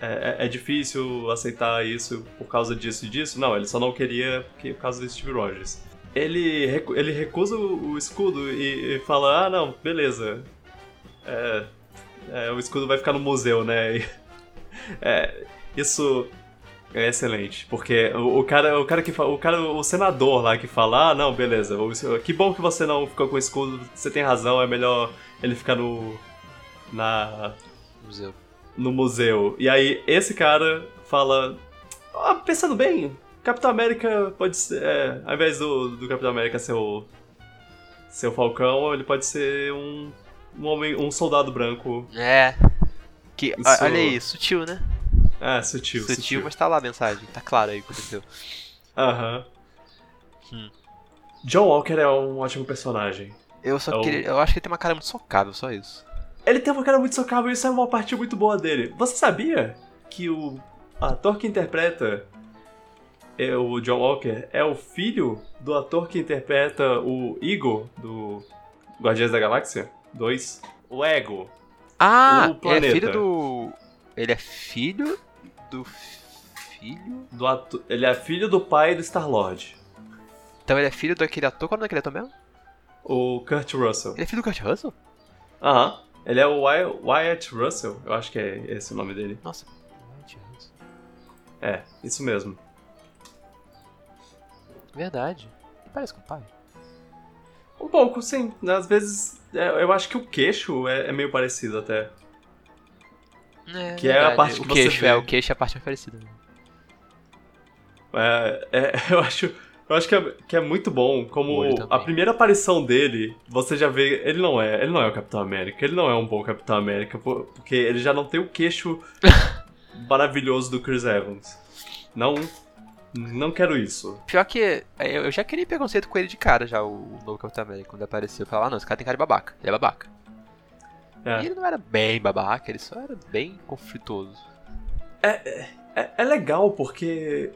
A: é, é, é, difícil aceitar isso por causa disso e disso. Não, ele só não queria por causa do Steve Rogers. Ele, ele recusa o, o escudo e, e, fala: ah, não, beleza. É, é, o escudo vai ficar no museu, né? E, é, isso é excelente, porque o, o, cara, o cara que o cara, o senador lá que fala, ah, não, beleza, que bom que você não ficou com o escudo, você tem razão, é melhor ele ficar no na
B: museu.
A: No museu. E aí esse cara fala, ah, pensando bem, Capitão América pode ser, é, ao invés do, do Capitão América ser o ser o Falcão, ele pode ser um um homem, um soldado branco.
B: É. Que, Isso... olha aí, sutil, né?
A: É, sutil,
B: sutil. Sutil, mas tá lá a mensagem. Tá claro aí o que aconteceu.
A: Aham. Hum. John Walker é um ótimo personagem.
B: Eu só é queria. Eu acho que ele tem uma cara muito socável, só isso.
A: Ele tem uma cara muito socável e isso é uma parte muito boa dele. Você sabia que o ator que interpreta é o John Walker é o filho do ator que interpreta o Igor do Guardiões da Galáxia 2? O Ego.
B: Ah, o é filho do. Ele é filho do filho?
A: Do ator... Ele é filho do pai do Star-Lord.
B: Então ele é filho daquele ator? Qual é o nome daquele ator mesmo?
A: O Kurt Russell.
B: Ele é filho do Kurt Russell?
A: Aham. Ele é o Wyatt Russell, eu acho que é esse o nome dele.
B: Nossa, Wyatt Russell.
A: É, isso mesmo.
B: Verdade. Ele parece com o pai.
A: Um pouco, sim. Às vezes, é, eu acho que o queixo é, é meio parecido até.
B: É,
A: que verdade. é a parte
B: o
A: que
B: queixo,
A: você vê.
B: É, o queixo é a parte mais parecida.
A: É, é, eu acho, eu acho que, é, que é muito bom como a primeira aparição dele, você já vê, ele não é, ele não é o Capitão América, ele não é um bom Capitão América, porque ele já não tem o queixo maravilhoso do Chris Evans. Não, não quero isso.
B: Pior que eu já queria preconceito com ele de cara já, o novo Capitão América, quando apareceu. Eu falava, ah, não, esse cara tem cara de babaca, ele é babaca. É. E ele não era bem babaca, ele só era bem conflituoso.
A: É, é, é legal porque.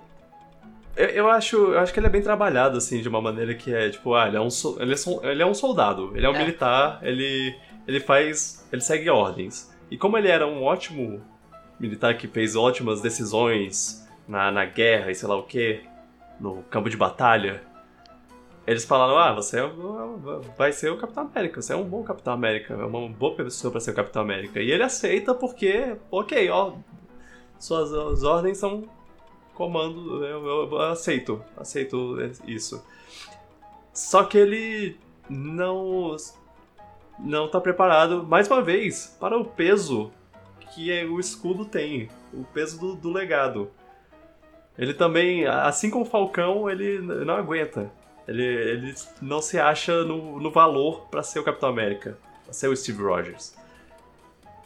A: Eu, eu, acho, eu acho que ele é bem trabalhado, assim, de uma maneira que é, tipo, ah, ele é um, ele é, ele é um soldado, ele é um é. militar, ele, ele faz. ele segue ordens. E como ele era um ótimo militar que fez ótimas decisões na, na guerra e sei lá o que, no campo de batalha, eles falaram: ah, você é, vai ser o Capitão América, você é um bom Capitão América, é uma boa pessoa para ser o Capitão América. E ele aceita porque, ok, ó, suas ordens são comando, eu, eu, eu aceito, aceito isso. Só que ele não não tá preparado, mais uma vez, para o peso que o escudo tem, o peso do, do legado. Ele também, assim como o Falcão, ele não aguenta. Ele, ele não se acha no, no valor para ser o Capitão América, pra ser o Steve Rogers.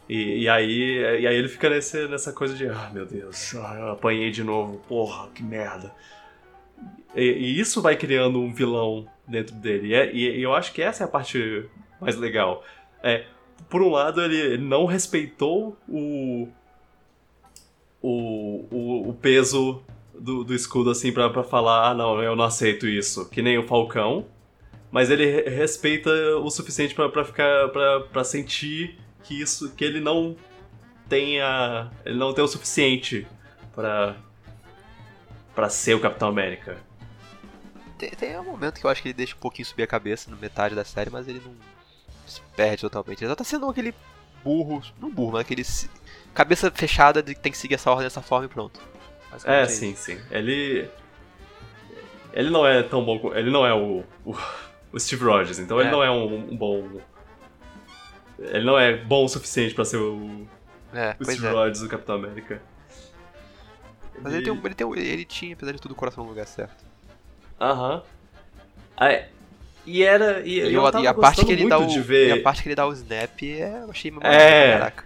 A: E, e, aí, e aí ele fica nesse, nessa coisa de, ah, meu Deus, ah, eu apanhei de novo, porra, que merda. E, e isso vai criando um vilão dentro dele. E, é, e, eu acho que essa é a parte mais legal. É, por um lado, ele, ele não respeitou o, o, o, o peso do, do escudo assim pra falar, ah não, eu não aceito isso. Que nem o Falcão. Mas ele respeita o suficiente para ficar. Pra sentir que isso. que ele não tenha. Ele não tem o suficiente para para ser o Capitão América.
B: Tem, tem um momento que eu acho que ele deixa um pouquinho subir a cabeça no metade da série, mas ele não se perde totalmente. Ele só tá sendo aquele burro, não burro, mas aquele cabeça fechada de que tem que seguir essa ordem dessa forma e pronto.
A: É, sim, sim. Ele. Ele não é tão bom. Ele não é o, o, o Steve Rogers, então é. ele não é um, um, bom. Ele não é bom o suficiente pra ser o, é, o Steve é. Rogers do Capitão América.
B: Mas ele, ele, tem, um, ele, tem ele tinha, apesar de tudo, o coração no lugar certo.
A: Aham. Uh E era. E,
B: e,
A: eu, eu
B: e a parte que ele dá o. Ver... E a parte que ele dá o snap é, eu achei
A: é, caraca.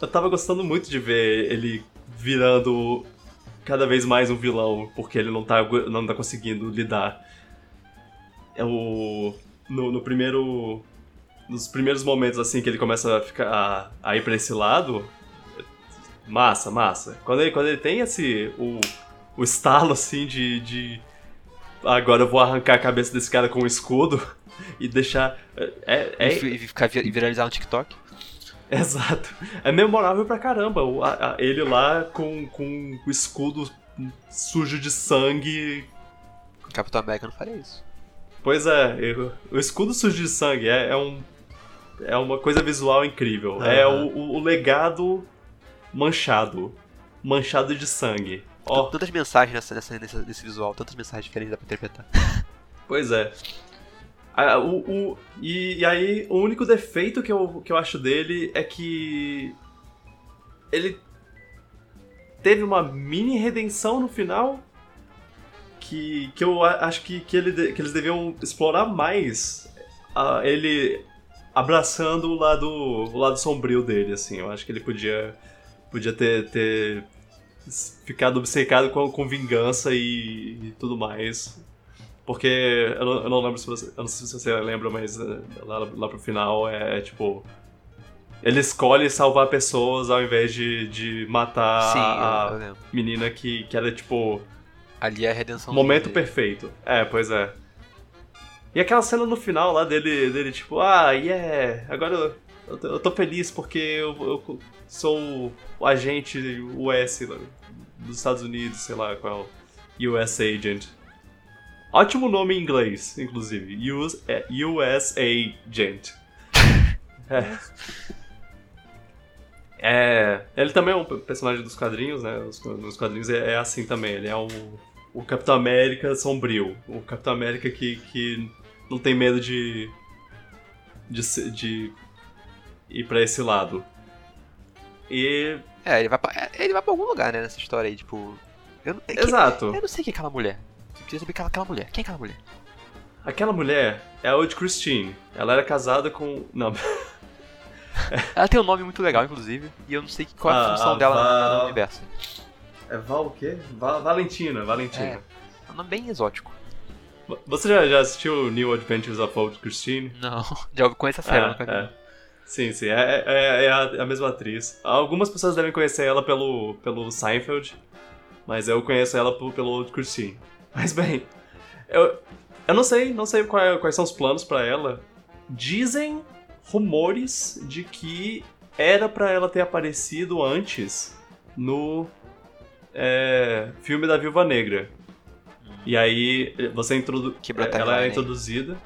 A: Eu tava gostando muito de ver ele virando cada vez mais um vilão, porque ele não tá, não tá conseguindo lidar. É o. No, no primeiro. Nos primeiros momentos assim que ele começa a ficar. a, a ir pra esse lado. Massa, massa. Quando ele, quando ele tem esse. o, o estalo assim de, de agora eu vou arrancar a cabeça desse cara com um escudo e deixar. É, é...
B: E ficar viralizar no TikTok.
A: Exato. É memorável pra caramba. O, a, a, ele lá com, com o escudo sujo de sangue.
B: Capitão América não faria isso.
A: Pois é, eu, o escudo sujo de sangue é, é, um. É uma coisa visual incrível. Uhum. É o, o, o, legado manchado. Manchado de sangue.
B: Oh. Tantas mensagens nessa, nessa, nesse, nesse visual, tantas mensagens diferentes dá pra interpretar.
A: Pois é. O, o, e, e, aí, o único defeito que eu, que eu acho dele é que. Ele teve uma mini redenção no final. Que, que eu acho que, que, ele, que eles deviam explorar mais. Ele abraçando o lado, o lado sombrio dele, assim. Eu acho que ele podia, podia ter, ter ficado obcecado com, com vingança e, e tudo mais. Porque eu não, eu não lembro se você. Eu não sei se você lembra, mas eh, lá, lá pro final é, é tipo. Ele escolhe salvar pessoas ao invés de, de matar Sim, a menina que, que era tipo.
B: Ali é a redenção
A: Momento dele. perfeito. É, pois é. E aquela cena no final lá dele, dele tipo, ah, yeah, agora eu, eu, tô, eu tô feliz porque eu, eu, sou o agente US dos Estados Unidos, sei lá qual. US Agent. Ótimo nome em inglês, inclusive. US, é, USA Agent. é. é. Ele também é um personagem dos quadrinhos, né? Nos quadrinhos é, é assim também. Ele é um, o Capitão América sombrio. O Capitão América que, que não tem medo de. de, de ir pra esse lado. E.
B: É, ele vai pra, ele vai pra algum lugar, né, nessa história aí, tipo. Eu,
A: é Exato.
B: eu não sei quem é aquela mulher. Eu queria saber quem é aquela mulher. Quem é aquela mulher?
A: Aquela mulher é a Old Christine. Ela era casada com. Não.
B: Ela tem um nome muito legal, inclusive, e eu não sei qual é a, a função a dela Val... no universo.
A: É Val o quê? Val... Valentina, Valentina.
B: É, é um nome bem exótico.
A: Você já, já assistiu New Adventures of Old Christine?
B: Não, já conheço a série, ah, vi.
A: É. Sim, sim, é, é, é, a, é, a, mesma atriz. Algumas pessoas devem conhecer ela pelo, pelo Seinfeld, mas eu conheço ela pelo, pelo Old Christine. Mas bem, eu, eu não sei, não sei qual, é, quais são os planos para ela. Dizem rumores de que era para ela ter aparecido antes no é, filme da Viúva Negra. E aí você introdu ela é introduzida.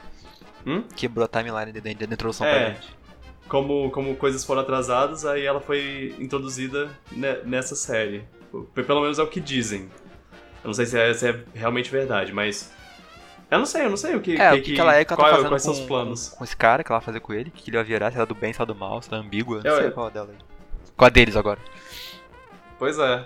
B: Hum? Quebrou a timeline de introdução é, pra gente.
A: Como, como coisas foram atrasadas, aí ela foi introduzida nessa série. Pelo menos é o que dizem. Eu não sei se é, se é realmente verdade, mas. Eu não sei, eu não sei o que.
B: É,
A: que,
B: o que, que ela é que ela tá tá fazendo
A: quais
B: com,
A: são os planos.
B: Com esse cara que ela vai fazer com ele, o que ele vai virar, se ela é do bem, se ela é do mal, se ela é ambígua. Não eu, sei qual é dela. Qual a deles agora?
A: Pois é.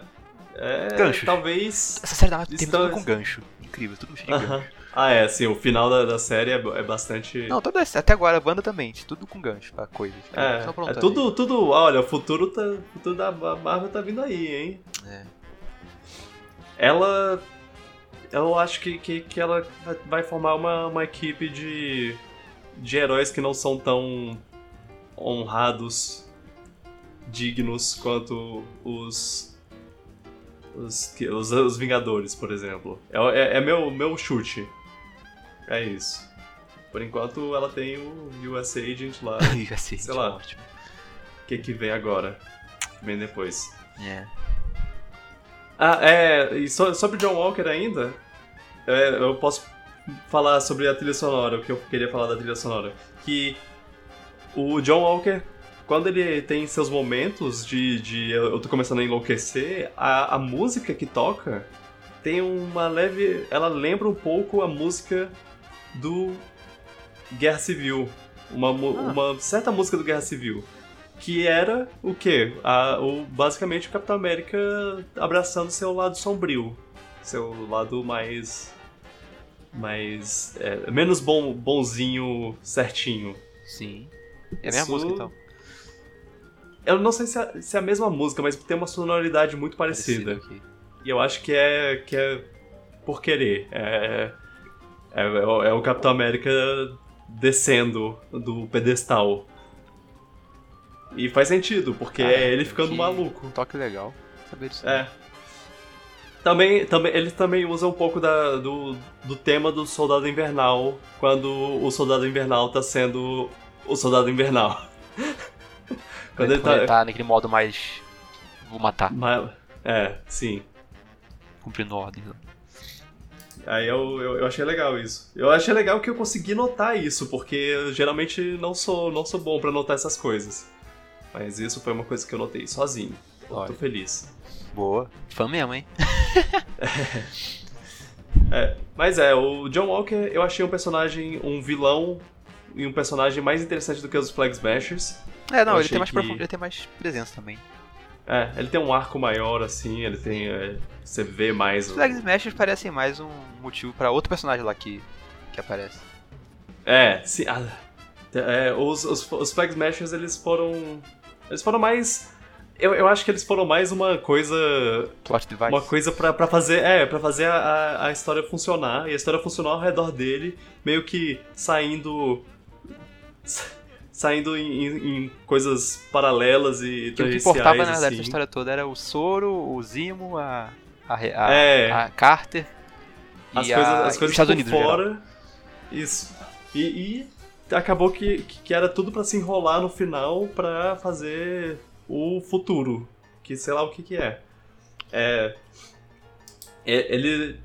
A: é
B: gancho.
A: Talvez.
B: Essa série dá tem tudo com gancho. Incrível, tudo cheio de gancho.
A: Ah, é, sim, o final da, da série é, é bastante.
B: Não, toda, até agora a banda também, tudo com gancho, a coisa.
A: É, é tudo, tudo. Olha, o futuro, tá, o futuro da Marvel tá vindo aí, hein? É. Ela eu acho que, que, que ela vai formar uma, uma equipe de, de heróis que não são tão honrados, dignos quanto os. Os, os, os Vingadores, por exemplo. É, é, é, meu, meu chute. É isso. Por enquanto ela tem o US Agent lá.
B: US Agent, sei lá. Ótimo.
A: O que, que vem agora? Vem depois.
B: É.
A: Ah, é. E so, sobre John Walker ainda, é, eu posso falar sobre a trilha sonora, o que eu queria falar da trilha sonora. Que o John Walker, quando ele tem seus momentos de, de eu tô começando a enlouquecer, a, a música que toca tem uma leve. Ela lembra um pouco a música do Guerra Civil. Uma, ah. uma certa música do Guerra Civil. Que era o quê? A, o, basicamente o Capitão América abraçando seu lado sombrio. Seu lado mais mas é, menos bom, bonzinho certinho.
B: Sim. É a mesma Isso... música então.
A: Eu não sei se é, se é, a mesma música, mas tem uma sonoridade muito parecida. e eu acho que é, que é por querer. É, é, é, o Capitão América descendo do pedestal. E faz sentido, porque é ele ficando maluco.
B: toque legal. Saber disso.
A: É. Também, também, ele também usa um pouco da, do, do tema do Soldado Invernal, quando o Soldado Invernal tá sendo o Soldado Invernal.
B: quando ele, tá, ele tá naquele modo mais. Vou matar.
A: é, sim.
B: Cumprindo ordem. Né?
A: Aí eu, eu, eu, achei legal isso. Eu achei legal que eu consegui notar isso, porque geralmente não sou, não sou bom para notar essas coisas. Mas isso foi uma coisa que eu notei sozinho. Eu tô feliz.
B: Boa. Fã mesmo, hein?
A: é, mas é, o John Walker eu achei um personagem, um vilão e um personagem mais interessante do que os Flag Smashers.
B: É, não, ele tem, mais que... ele tem mais presença também.
A: É, ele tem um arco maior, assim, ele tem. É, você vê mais.
B: Os Flag Smashers parecem mais um motivo para outro personagem lá que, que aparece.
A: É, sim. Ah, é, os, os, os Flag Smashers eles foram. Eles foram mais eu, eu acho que eles foram mais uma coisa.
B: Plot device.
A: Uma coisa pra, pra fazer. É, para fazer a, a história funcionar. E a história funcionou ao redor dele, meio que saindo. Saindo em, em coisas paralelas e
B: que O que importava, na verdade, assim. história toda era o Soro, o Zimo, a. a, a,
A: é.
B: a Carter.
A: As, coisas, a, as coisas Estados Unidos fora. Isso. E, e acabou que, que era tudo para se enrolar no final para fazer o futuro, que sei lá o que que é. É, é ele,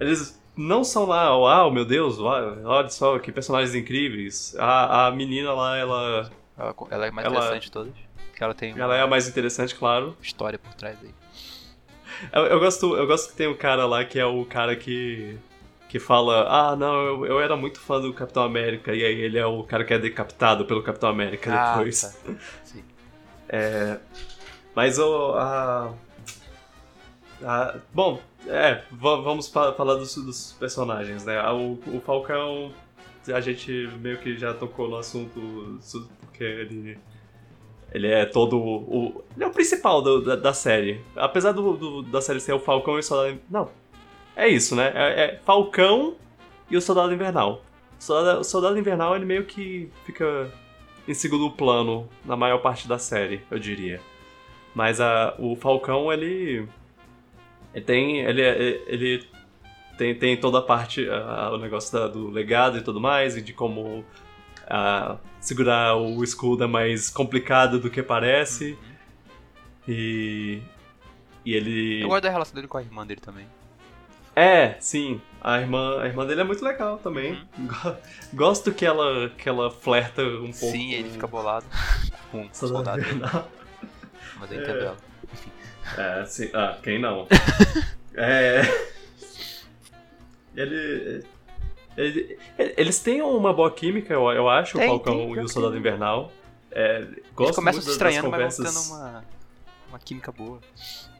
A: eles não são lá, uau, meu Deus, olha só que personagens incríveis. A, a menina lá, ela...
B: Ela, ela é mais ela, interessante de todas. Ela tem
A: Ela é a mais interessante, claro.
B: História por trás aí.
A: Eu, eu, gosto, eu gosto que tem um cara lá que é o cara que que fala, ah, não, eu, eu, era muito fã do Capitão América, e aí ele é o cara que é decapitado pelo Capitão América ah, depois. Tá. Sim. É, mas o. A, a, bom, é, vamos falar dos, dos, personagens, né? O, o, Falcão, a gente meio que já tocou no assunto, porque ele. Ele é todo o. Ele é o principal do, da, da, série. Apesar do, do, da série ser o Falcão e o Soldado. Não. É isso, né? É, é Falcão e o Soldado Invernal. O Soldado, o Soldado Invernal, ele meio que fica em segundo plano na maior parte da série, eu diria. Mas a, o Falcão, ele. Ele tem. Ele, ele tem, tem toda a parte. A, o negócio da, do legado e tudo mais, e de como a, segurar o escudo é mais complicado do que parece. Uhum. E. E ele.
B: Eu gosto da relação dele com a irmã dele também.
A: É, sim. A irmã, a irmã dele é muito legal também. Uhum. Gosto que ela, que ela flerta um pouco.
B: Sim, ele fica bolado com o soldado dele. Mas eu entendo é. ela. Enfim.
A: É, sim. Ah, quem não? é. Ele, ele, Eles têm uma boa química, eu, eu acho, tem, o Falcão tem, e o Soldado Invernal. É, gosto Eles
B: começam se estranhando, mas vão tendo uma, uma química boa.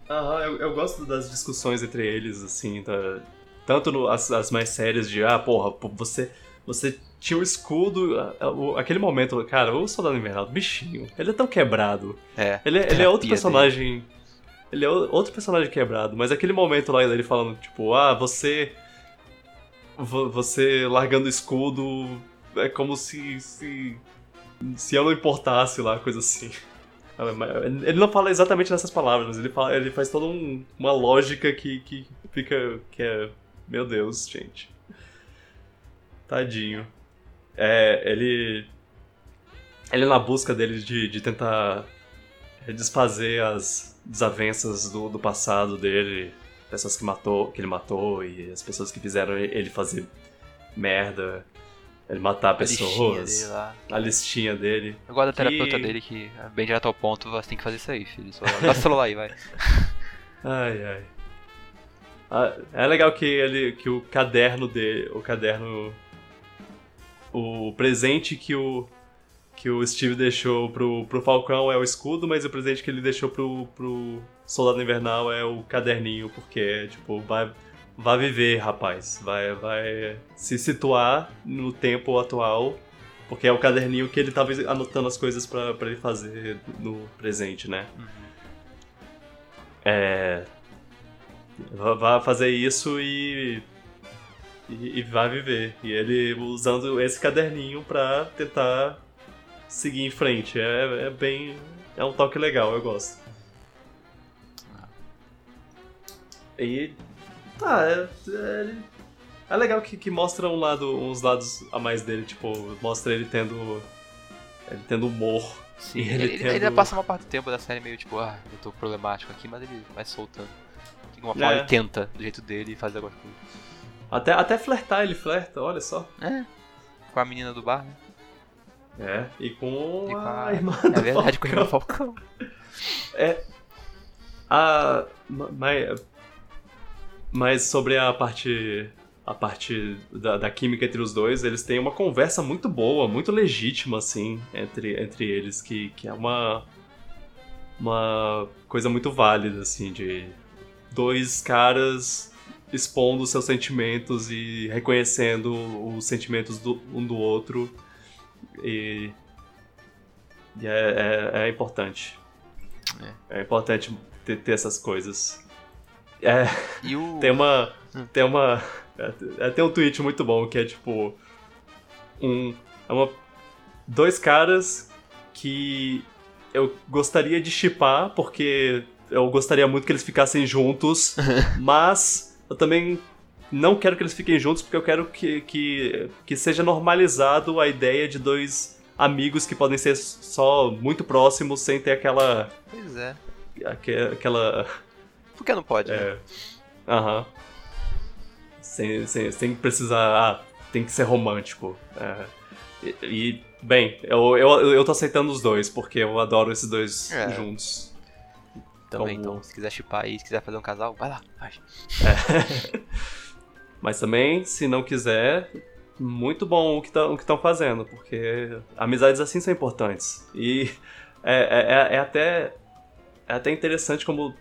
A: Aham, eu, eu gosto das discussões entre eles, assim, tá, tanto no, as, as mais sérias de, ah, porra, você, você tinha o escudo, aquele momento, cara, o Soldado Invernal, bichinho, ele é tão quebrado.
B: É.
A: Ele, ele é outro personagem. Dele. Ele é outro personagem quebrado, mas aquele momento lá dele falando, tipo, ah, você. Você largando o escudo é como se. se, se eu não importasse lá, coisa assim. Ele não fala exatamente nessas palavras, mas ele, fala, ele faz toda um, uma lógica que, que fica. que é. Meu Deus, gente. Tadinho. É, ele. Ele na busca dele de, de tentar desfazer as desavenças do, do passado dele, pessoas que matou, que ele matou e as pessoas que fizeram ele fazer merda. Ele matar a pessoas. Listinha a listinha dele.
B: Eu gosto da terapeuta dele que é bem direto ao ponto, você tem que fazer isso aí, filho. Só dá o celular aí, vai.
A: Ai, ai. Ah, é legal que ele. que o caderno dele. O caderno. O presente que o. que o Steve deixou pro, pro Falcão é o escudo, mas o presente que ele deixou pro, pro Soldado Invernal é o caderninho, porque, tipo, vai Vai viver, rapaz. Vai, vai se situar no tempo atual, porque é o caderninho que ele tava anotando as coisas para ele fazer no presente, né? Uhum. É. Vai fazer isso e, e, e. vai viver. E ele usando esse caderninho pra tentar seguir em frente. É, é bem. É um toque legal, eu gosto. E. Tá, é, é, é legal que, que mostra um lado, uns lados a mais dele, tipo, mostra ele tendo. Ele tendo humor.
B: Sim, ele, ele, tendo... ele passa uma parte do tempo da série meio tipo, ah, eu tô problemático aqui, mas ele vai soltando. De uma forma é. ele tenta, do jeito dele, e faz alguma coisa.
A: Até, até flertar ele flerta, olha só.
B: É. Com a menina do bar, né?
A: É, e com, e com a, a, irmã é do
B: É verdade, Falcão. com a irmã Falcão.
A: É. A. Mas. Mas sobre a parte. A parte da, da, química entre os dois, eles têm uma conversa muito boa, muito legítima, assim, entre, entre eles, que, que é uma. Uma coisa muito válida, assim, de dois caras expondo seus sentimentos e reconhecendo os sentimentos do, um do outro. E, e é, é, é, importante. É. é, importante ter, ter, essas coisas. É,
B: o...
A: tem uma. Hum. Tem uma. É, tem um tweet muito bom que é tipo. Um. É uma, dois caras que eu gostaria de chipar, porque eu gostaria muito que eles ficassem juntos, mas eu também não quero que eles fiquem juntos porque eu quero que, que, que seja normalizado a ideia de dois amigos que podem ser só muito próximos sem ter aquela.
B: Pois é.
A: Aquela.
B: Por que não pode?
A: É. Né? Aham. Né? Sem, sem, sem precisar. Ah, tem que ser romântico. É. E, e, bem, eu, eu, eu tô aceitando os dois, porque eu adoro esses dois é. juntos.
B: Também, Como... então, se quiser chipar aí, se quiser fazer um casal, vai lá, faz.
A: É. Mas também, se não quiser, muito bom o que estão fazendo, porque amizades assim são importantes. E é, é, é, é até, é até interessante como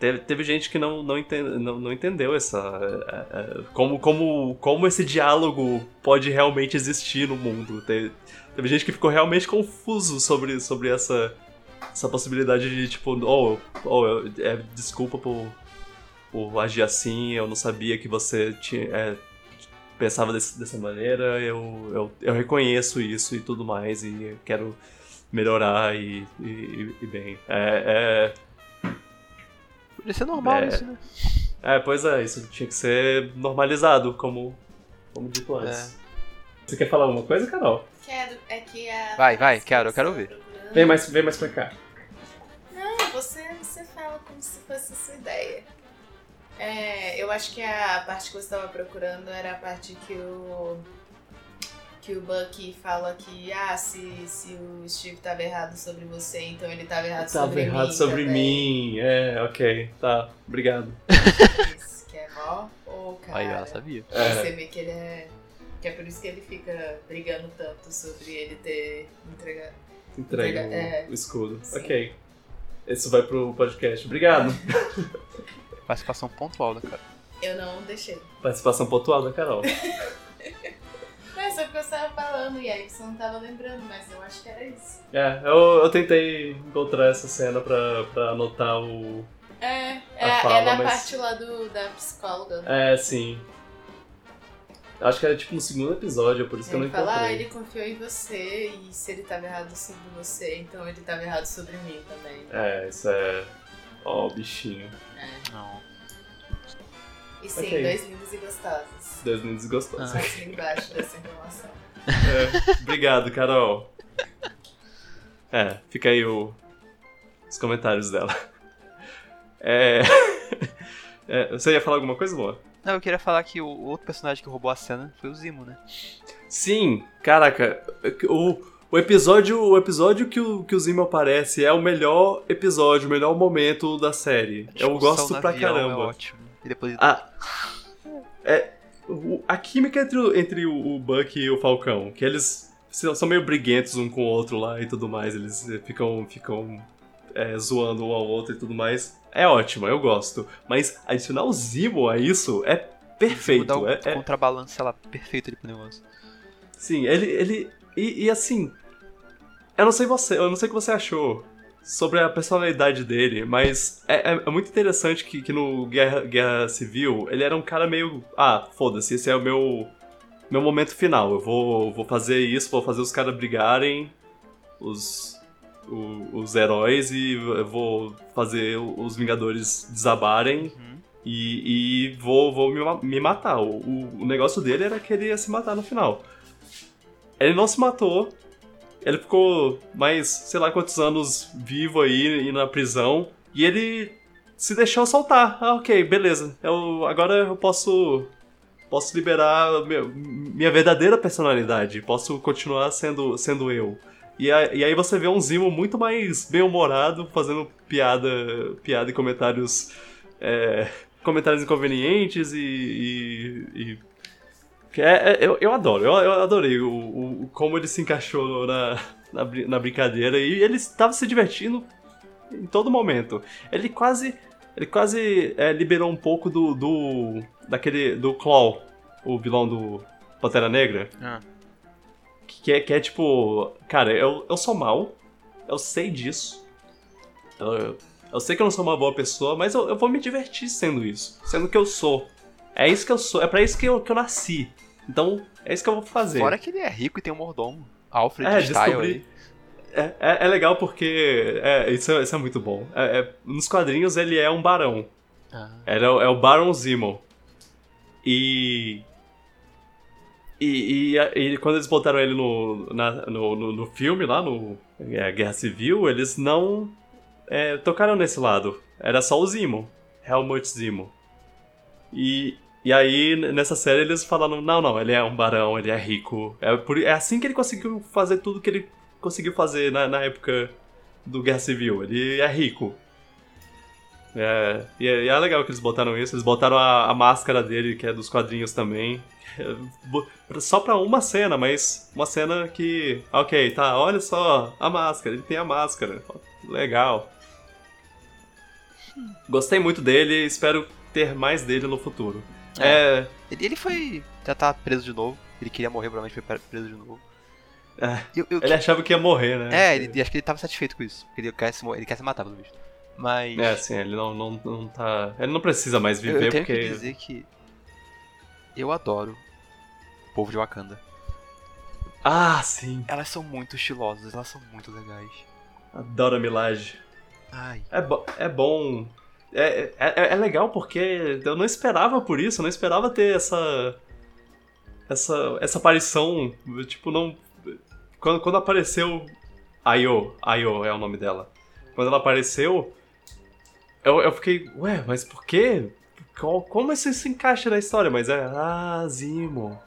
A: teve, teve gente que não, não, não, não entendeu essa. É, é, como, como, como esse diálogo pode realmente existir no mundo. Teve, teve gente que ficou realmente confuso sobre, sobre essa essa possibilidade de, tipo, oh, oh é, desculpa por, por agir assim, eu não sabia que você tinha, é, pensava desse, dessa maneira, eu, eu, eu reconheço isso e tudo mais, e quero melhorar e, e, e bem. É.
B: é Podia ser normal
A: é,
B: isso, né?
A: É, pois é, isso tinha que ser normalizado, como, como dito antes. É. Você quer falar alguma coisa, Carol?
D: Quero, é que a.
B: Vai, vai, quero, eu quero ouvir.
A: Vem mais, vem mais pra cá.
D: Não, você, você fala como se fosse a sua ideia. É, eu acho que a parte que você estava procurando era a parte que o que o Bucky fala que ah, se, se o Steve estava errado sobre você, então ele estava errado tava sobre
A: errado
D: mim.
A: sobre
D: também.
A: mim. É, ok. Tá, obrigado.
D: Isso, que é mó o cara.
B: Aí ela sabia.
D: É. Você vê que ele é. Que é por isso que ele fica brigando tanto sobre ele ter entregado
A: entrega, o, é, o, escudo. Sim. Ok. Isso vai pro podcast. Obrigado.
B: Participação pontual da Carol.
D: Eu não deixei.
A: Participação pontual da Carol.
D: Mas só que eu estava falando e aí você não estava lembrando, mas eu acho que era isso.
A: É, eu, eu tentei encontrar essa cena pra, pra anotar o.
D: É, é, fala, é na mas... parte lá do, da psicóloga.
A: É, sim. Acho que era tipo no segundo episódio, por isso
D: ele
A: que eu não encontrei.
D: Fala, ah, ele confiou em você e se ele tava errado sobre você, então ele tava errado sobre mim também.
A: É, isso é. Ó, oh, bichinho.
D: É. Não. E sim, okay. dois lindos e gostosos.
A: Dois lindos e gostosos.
D: Ah. embaixo dessa informação.
A: É, obrigado, Carol. É, fica aí o, os comentários dela. É, é, você ia falar alguma coisa, boa?
B: Não, eu queria falar que o outro personagem que roubou a cena foi o Zimo, né?
A: Sim, caraca, o, o episódio, o episódio que o, que o Zimo aparece é o melhor episódio, o melhor momento da série. Eu gosto pra
B: é
A: caramba. É
B: ótimo. E depois...
A: A, é, a química entre, entre o, o Buck e o Falcão, que eles são meio briguentos um com o outro lá e tudo mais, eles ficam, ficam é, zoando um ao outro e tudo mais é ótima, eu gosto. Mas adicionar o Zimo a isso é perfeito. Dá
B: o
A: é,
B: é... contrabalance lá perfeito ali pro negócio.
A: Sim, ele. ele e, e, assim. Eu não sei você, eu não sei o que você achou sobre a personalidade dele, mas é, é, é muito interessante que, que no Guerra, Guerra Civil ele era um cara meio. Ah, foda-se, esse é o meu. Meu momento final. Eu vou, vou fazer isso, vou fazer os caras brigarem. Os, o, os heróis e eu vou fazer os Vingadores desabarem. Uhum. e, e vou, vou me, me matar. O, o, o negócio dele era que ele ia se matar no final. Ele não se matou, ele ficou mais, sei lá quantos anos vivo aí e na prisão. E ele se deixou soltar. Ah, ok, beleza. Eu, agora eu posso. Posso liberar minha, verdadeira personalidade. Posso continuar sendo, sendo eu. E, e aí você vê um Zimo muito mais bem-humorado, fazendo piada, piada e comentários. É, comentários inconvenientes e. e, e é, é, eu, eu adoro, eu, eu adorei o, o, como ele se encaixou na, na, na brincadeira e ele estava se divertindo em todo momento. Ele quase ele quase é, liberou um pouco do, do. daquele. do Claw, o vilão do Pantera Negra. Ah. Que, é, que é tipo. Cara, eu, eu sou mal. Eu sei disso. Eu, eu sei que eu não sou uma boa pessoa, mas eu, eu vou me divertir sendo isso. Sendo que eu sou. É isso que eu sou. É pra isso que eu, que eu nasci. Então, é isso que eu vou fazer.
B: Fora que ele é rico e tem um mordomo. Alfred é, Style descobri...
A: É, é, é, legal porque. É, isso, é, isso é muito bom. É, é, nos quadrinhos ele é um barão. Ah. É o Baron Zemo. E. E, e, e, quando eles botaram ele no, na, no, no, no, filme lá, no Guerra Civil, eles não tocaram nesse lado. Era só o Zemo. Helmut Zemo. E, e aí, nessa série, eles falaram: não, não, ele é um barão, ele é rico. É, por, é assim que ele conseguiu fazer tudo que ele conseguiu fazer na, na época do Guerra Civil. Ele é rico. É, e, é, e é legal que eles botaram isso. Eles botaram a, a máscara dele, que é dos quadrinhos também. É, só pra uma cena, mas uma cena que. Ok, tá, olha só a máscara, ele tem a máscara. Legal. Gostei muito dele espero ter mais dele no futuro. É.
B: é... Ele, ele foi. Já tá preso de novo. Ele queria morrer, provavelmente foi preso de novo.
A: É, eu, eu, ele achava que ia morrer, né?
B: É, ele, acho que ele tava satisfeito com isso. Ele quer se, ele quer se matar, pelo visto. Mas.
A: É, sim, ele não, não, não tá. Ele não precisa mais viver
B: eu, eu
A: tenho
B: porque. que dizer que. Eu adoro o povo de Wakanda.
A: Ah, sim.
B: Elas são muito estilosas, elas são muito legais.
A: Adoro a Milage.
B: Ai.
A: É, bo é bom. É, é, é legal porque eu não esperava por isso, eu não esperava ter essa. Essa, essa aparição. Tipo, não quando, quando apareceu Ayo, Ayo é o nome dela. Quando ela apareceu, eu, eu fiquei, ué, mas por quê? como isso se encaixa na história? Mas é, ah, Zimo.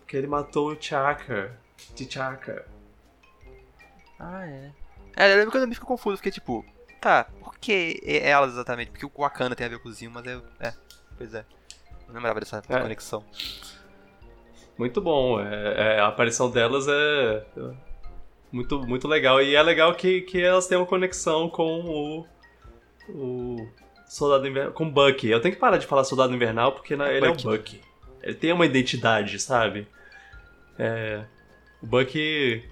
A: Porque ele matou o Chaka. De Chaka.
B: Ah, é. É, eu lembro que eu me fico confuso, fiquei tipo, tá, por que elas exatamente? Porque o Wakanda tem a ver com o Zimo, mas é. É, pois é. Não lembrava dessa é. conexão.
A: Muito bom. É, é, a aparição delas é muito, muito legal. E é legal que, que elas têm uma conexão com o. O. Soldado Invernal. Com o Bucky. Eu tenho que parar de falar Soldado Invernal porque né, ele Bucky. é o Bucky. Ele tem uma identidade, sabe? É, o Bucky.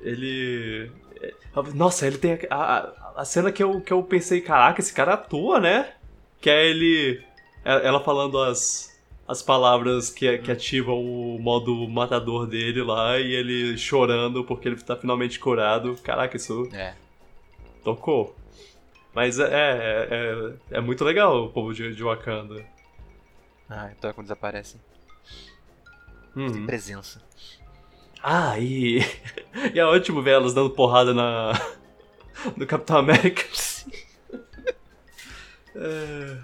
A: Ele. É, nossa, ele tem a, a, a, cena que eu, que eu pensei, caraca, esse cara atua, né? Que é ele. É, ela falando as, as palavras que, que ativam o modo matador dele lá e ele chorando porque ele tá finalmente curado. Caraca, isso.
B: É.
A: Tocou. Mas é, é, é, é muito legal o povo de, de Wakanda.
B: Ah, então é quando desaparecem.
A: Uhum.
B: Presença.
A: Ah, e. e é ótimo ver elas dando porrada na. No Capitão América. é...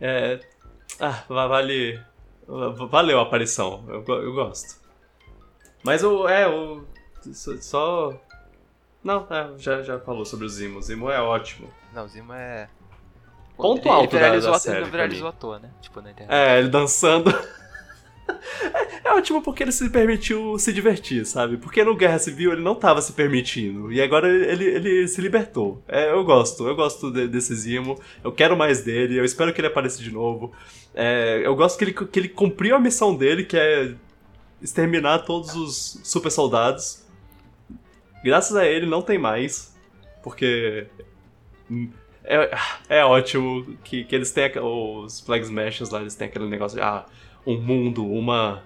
A: é. Ah, vale. Valeu a aparição. Eu, eu gosto. Mas o. É, o. Só. Não, é, já, já falou sobre o Zimo. O Zimo é ótimo.
B: Não, o Zimo é.
A: Ponto ele, alto ele da, da
B: série.
A: Ele
B: viralizou à toa, né? Tipo, na internet.
A: É, ele dançando. É, ótimo porque ele se permitiu se divertir, sabe? Porque no Guerra Civil ele não tava se permitindo. E agora ele, ele se libertou. É, eu gosto, eu gosto de, desse Zimo. Eu quero mais dele, eu espero que ele apareça de novo. É, eu gosto que ele, que ele cumpriu a missão dele, que é exterminar todos os super soldados. Graças a ele não tem mais. Porque. É, é ótimo que, que eles têm os Flag lá, eles têm aquele negócio de. Ah, um mundo, uma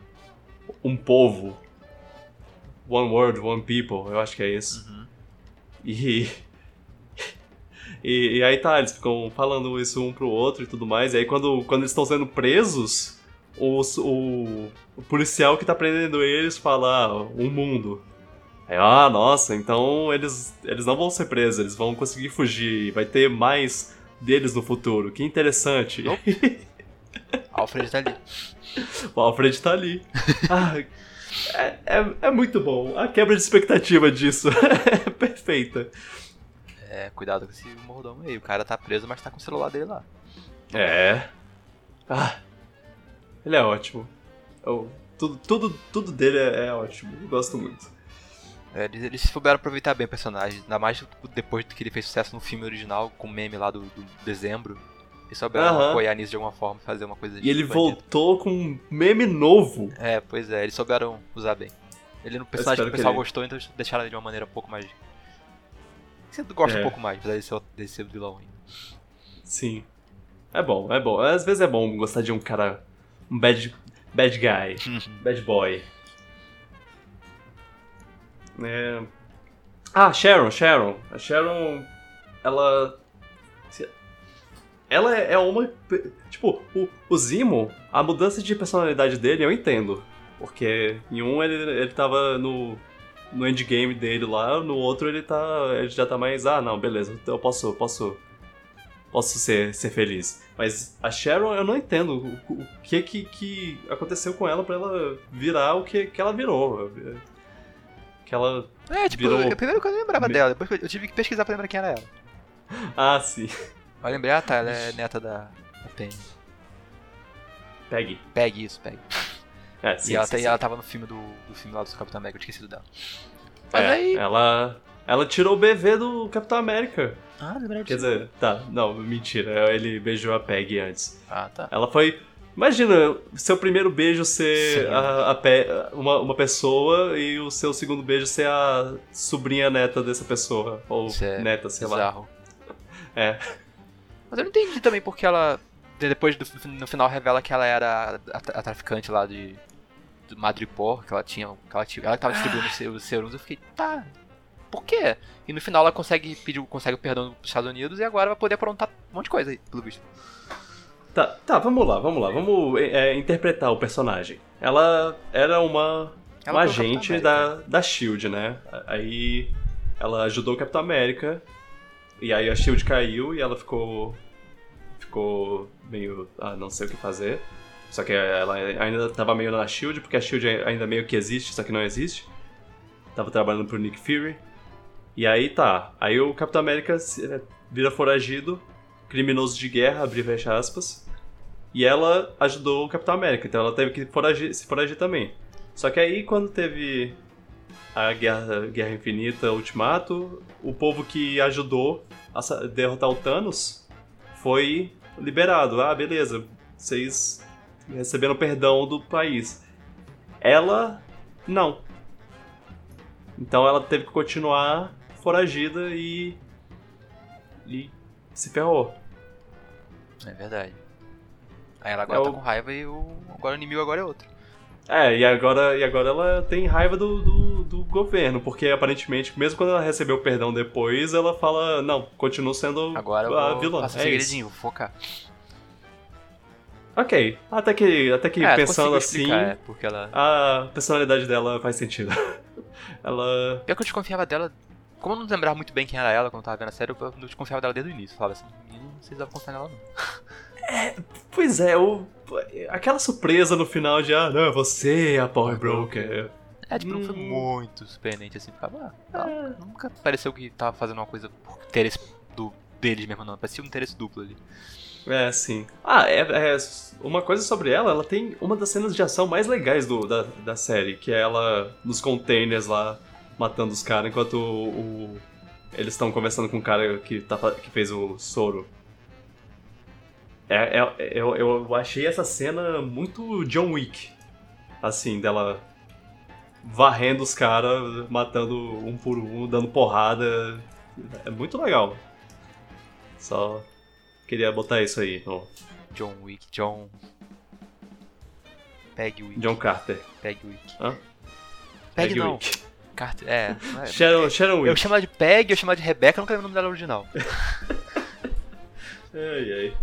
A: um povo. One world, one people, eu acho que é isso. Uhum. E E, e, aí tá, eles ficam falando isso um pro outro e tudo mais. E aí quando, quando eles estão sendo presos, os, o, o policial que tá prendendo eles fala, ah, um mundo. Aí, ah, nossa, então eles, eles não vão ser presos, eles vão conseguir fugir, vai ter mais deles no futuro. Que interessante.
B: Alfred tá ali.
A: O Alfred tá ali. Ah, é, é, é, muito bom. A quebra de expectativa disso é perfeita.
B: É, cuidado com esse mordomo aí. O cara tá preso, mas tá com o celular dele lá.
A: É. Ah, ele é ótimo. Eu, tudo, tudo, tudo dele é, é ótimo. Eu gosto muito.
B: É, eles, eles souberam aproveitar bem o personagem, ainda mais depois que ele fez sucesso no filme original, com o meme lá do, do dezembro. Eles souberam uhum. apoiar nisso de alguma forma, fazer uma coisa
A: E ele voltou com um meme novo.
B: É, pois é, eles souberam usar bem. Ele um personagem que o pessoal ele... gostou, então deixaram ele de uma maneira um pouco mais. Você gosta é. um pouco mais, apesar de ser, de ser vilão ainda.
A: Sim. É bom, é bom. Às vezes é bom gostar de um cara. Um bad, bad guy. bad boy. É... Ah, Sharon, Sharon. A Sharon, ela. Ela é uma. Tipo, o, o Zimo, a mudança de personalidade dele eu entendo. Porque em um ele, ele tava no, no endgame dele lá, no outro ele tá. Ele já tá mais. Ah, não, beleza, eu posso. posso posso ser, ser feliz. Mas a Sharon, eu não entendo o, o que, que que aconteceu com ela para ela virar o que, que ela virou que ela.
B: É, tipo,
A: virou...
B: primeiro que eu não lembrava Me... dela, depois eu tive que pesquisar pra lembrar quem era ela.
A: Ah, sim.
B: Lembrei, ah tá, ela é neta da, da Penny.
A: Peg.
B: Peg, isso, Peg.
A: É, sim,
B: e ela,
A: sim,
B: tá,
A: sim.
B: ela tava no filme do, do filme lá do Capitão América, eu tinha esquecido dela.
A: Mas é, aí. Ela. Ela tirou o BV do Capitão América.
B: Ah, lembrei
A: Quer dizer, tá, não, mentira. Ele beijou a Peg antes.
B: Ah, tá.
A: Ela foi Imagina seu primeiro beijo ser a, a pe, uma, uma pessoa e o seu segundo beijo ser a sobrinha neta dessa pessoa. Ou é neta, sei bizarro. lá. É.
B: Mas eu não entendi também porque ela. Depois do, no final revela que ela era a, a, traficante lá de. Do Madripoor, que ela tinha. Que ela, tinha, ela tava distribuindo os serums. Eu fiquei, tá. Por quê? E no final ela consegue pedir consegue o perdão dos Estados Unidos e agora vai poder aprontar um monte de coisa aí, pelo visto.
A: Tá, tá, vamos lá, vamos lá. Vamos é, é interpretar o personagem. Ela era uma, ela uma agente da, da SHIELD, né? Aí ela ajudou o Capitão América. E aí a SHIELD caiu e ela ficou. Ficou meio. Ah, não sei o que fazer. Só que ela ainda tava meio na SHIELD, porque a SHIELD ainda meio que existe, só que não existe. Tava trabalhando pro Nick Fury. E aí tá. Aí o Capitão América vira foragido, criminoso de guerra, abrir fecha aspas. E ela ajudou o Capitão América, então ela teve que foragir, se foragir também. Só que aí, quando teve a Guerra, Guerra Infinita Ultimato, o povo que ajudou a derrotar o Thanos foi liberado. Ah, beleza, vocês receberam perdão do país. Ela, não. Então ela teve que continuar foragida e. e se ferrou.
B: É verdade. Aí ela agora é tá com raiva e o, agora o inimigo agora é outro.
A: É, e agora, e agora ela tem raiva do, do, governo, porque aparentemente, mesmo quando ela recebeu o perdão depois, ela fala, não, continua sendo
B: agora
A: a vilã.
B: Agora é segredinho, vou focar.
A: Ok, até que, até que é, pensando assim,
B: é, porque ela...
A: a personalidade dela faz sentido. ela...
B: Pior que eu desconfiava dela, como eu não lembrava muito bem quem era ela quando eu tava vendo a série, eu desconfiava dela desde o início. Eu falava assim, não sei se dá pra confiar nela não.
A: É, pois é, aquela surpresa no final de, ah, não, você é a Power Broker.
B: É, tipo, hum. não foi hum. muito surpreendente assim, ficava, ah, é. nunca pareceu que tava fazendo uma coisa por interesse do, deles mesmo, não, parecia um interesse duplo ali.
A: É, sim. Ah, é, é, uma coisa sobre ela, ela tem uma das cenas de ação mais legais do, da, da série, que é ela nos containers lá, matando os caras, enquanto o, o eles estão conversando com o cara que, tá, que fez o soro. É, é, eu, eu achei essa cena muito John Wick. Assim, dela varrendo os caras, matando um por um, dando porrada. É muito legal. Só queria botar isso aí. No...
B: John Wick, John. Peg Wick.
A: John Carter.
B: Peg Wick.
A: Hã?
B: Peg, Peg não. Wick. Carter, é.
A: Sharon, Sharon Wick.
B: Eu chamo de Peg, eu chamo de Rebecca, eu nunca lembro o nome dela original.
A: Ai, ai.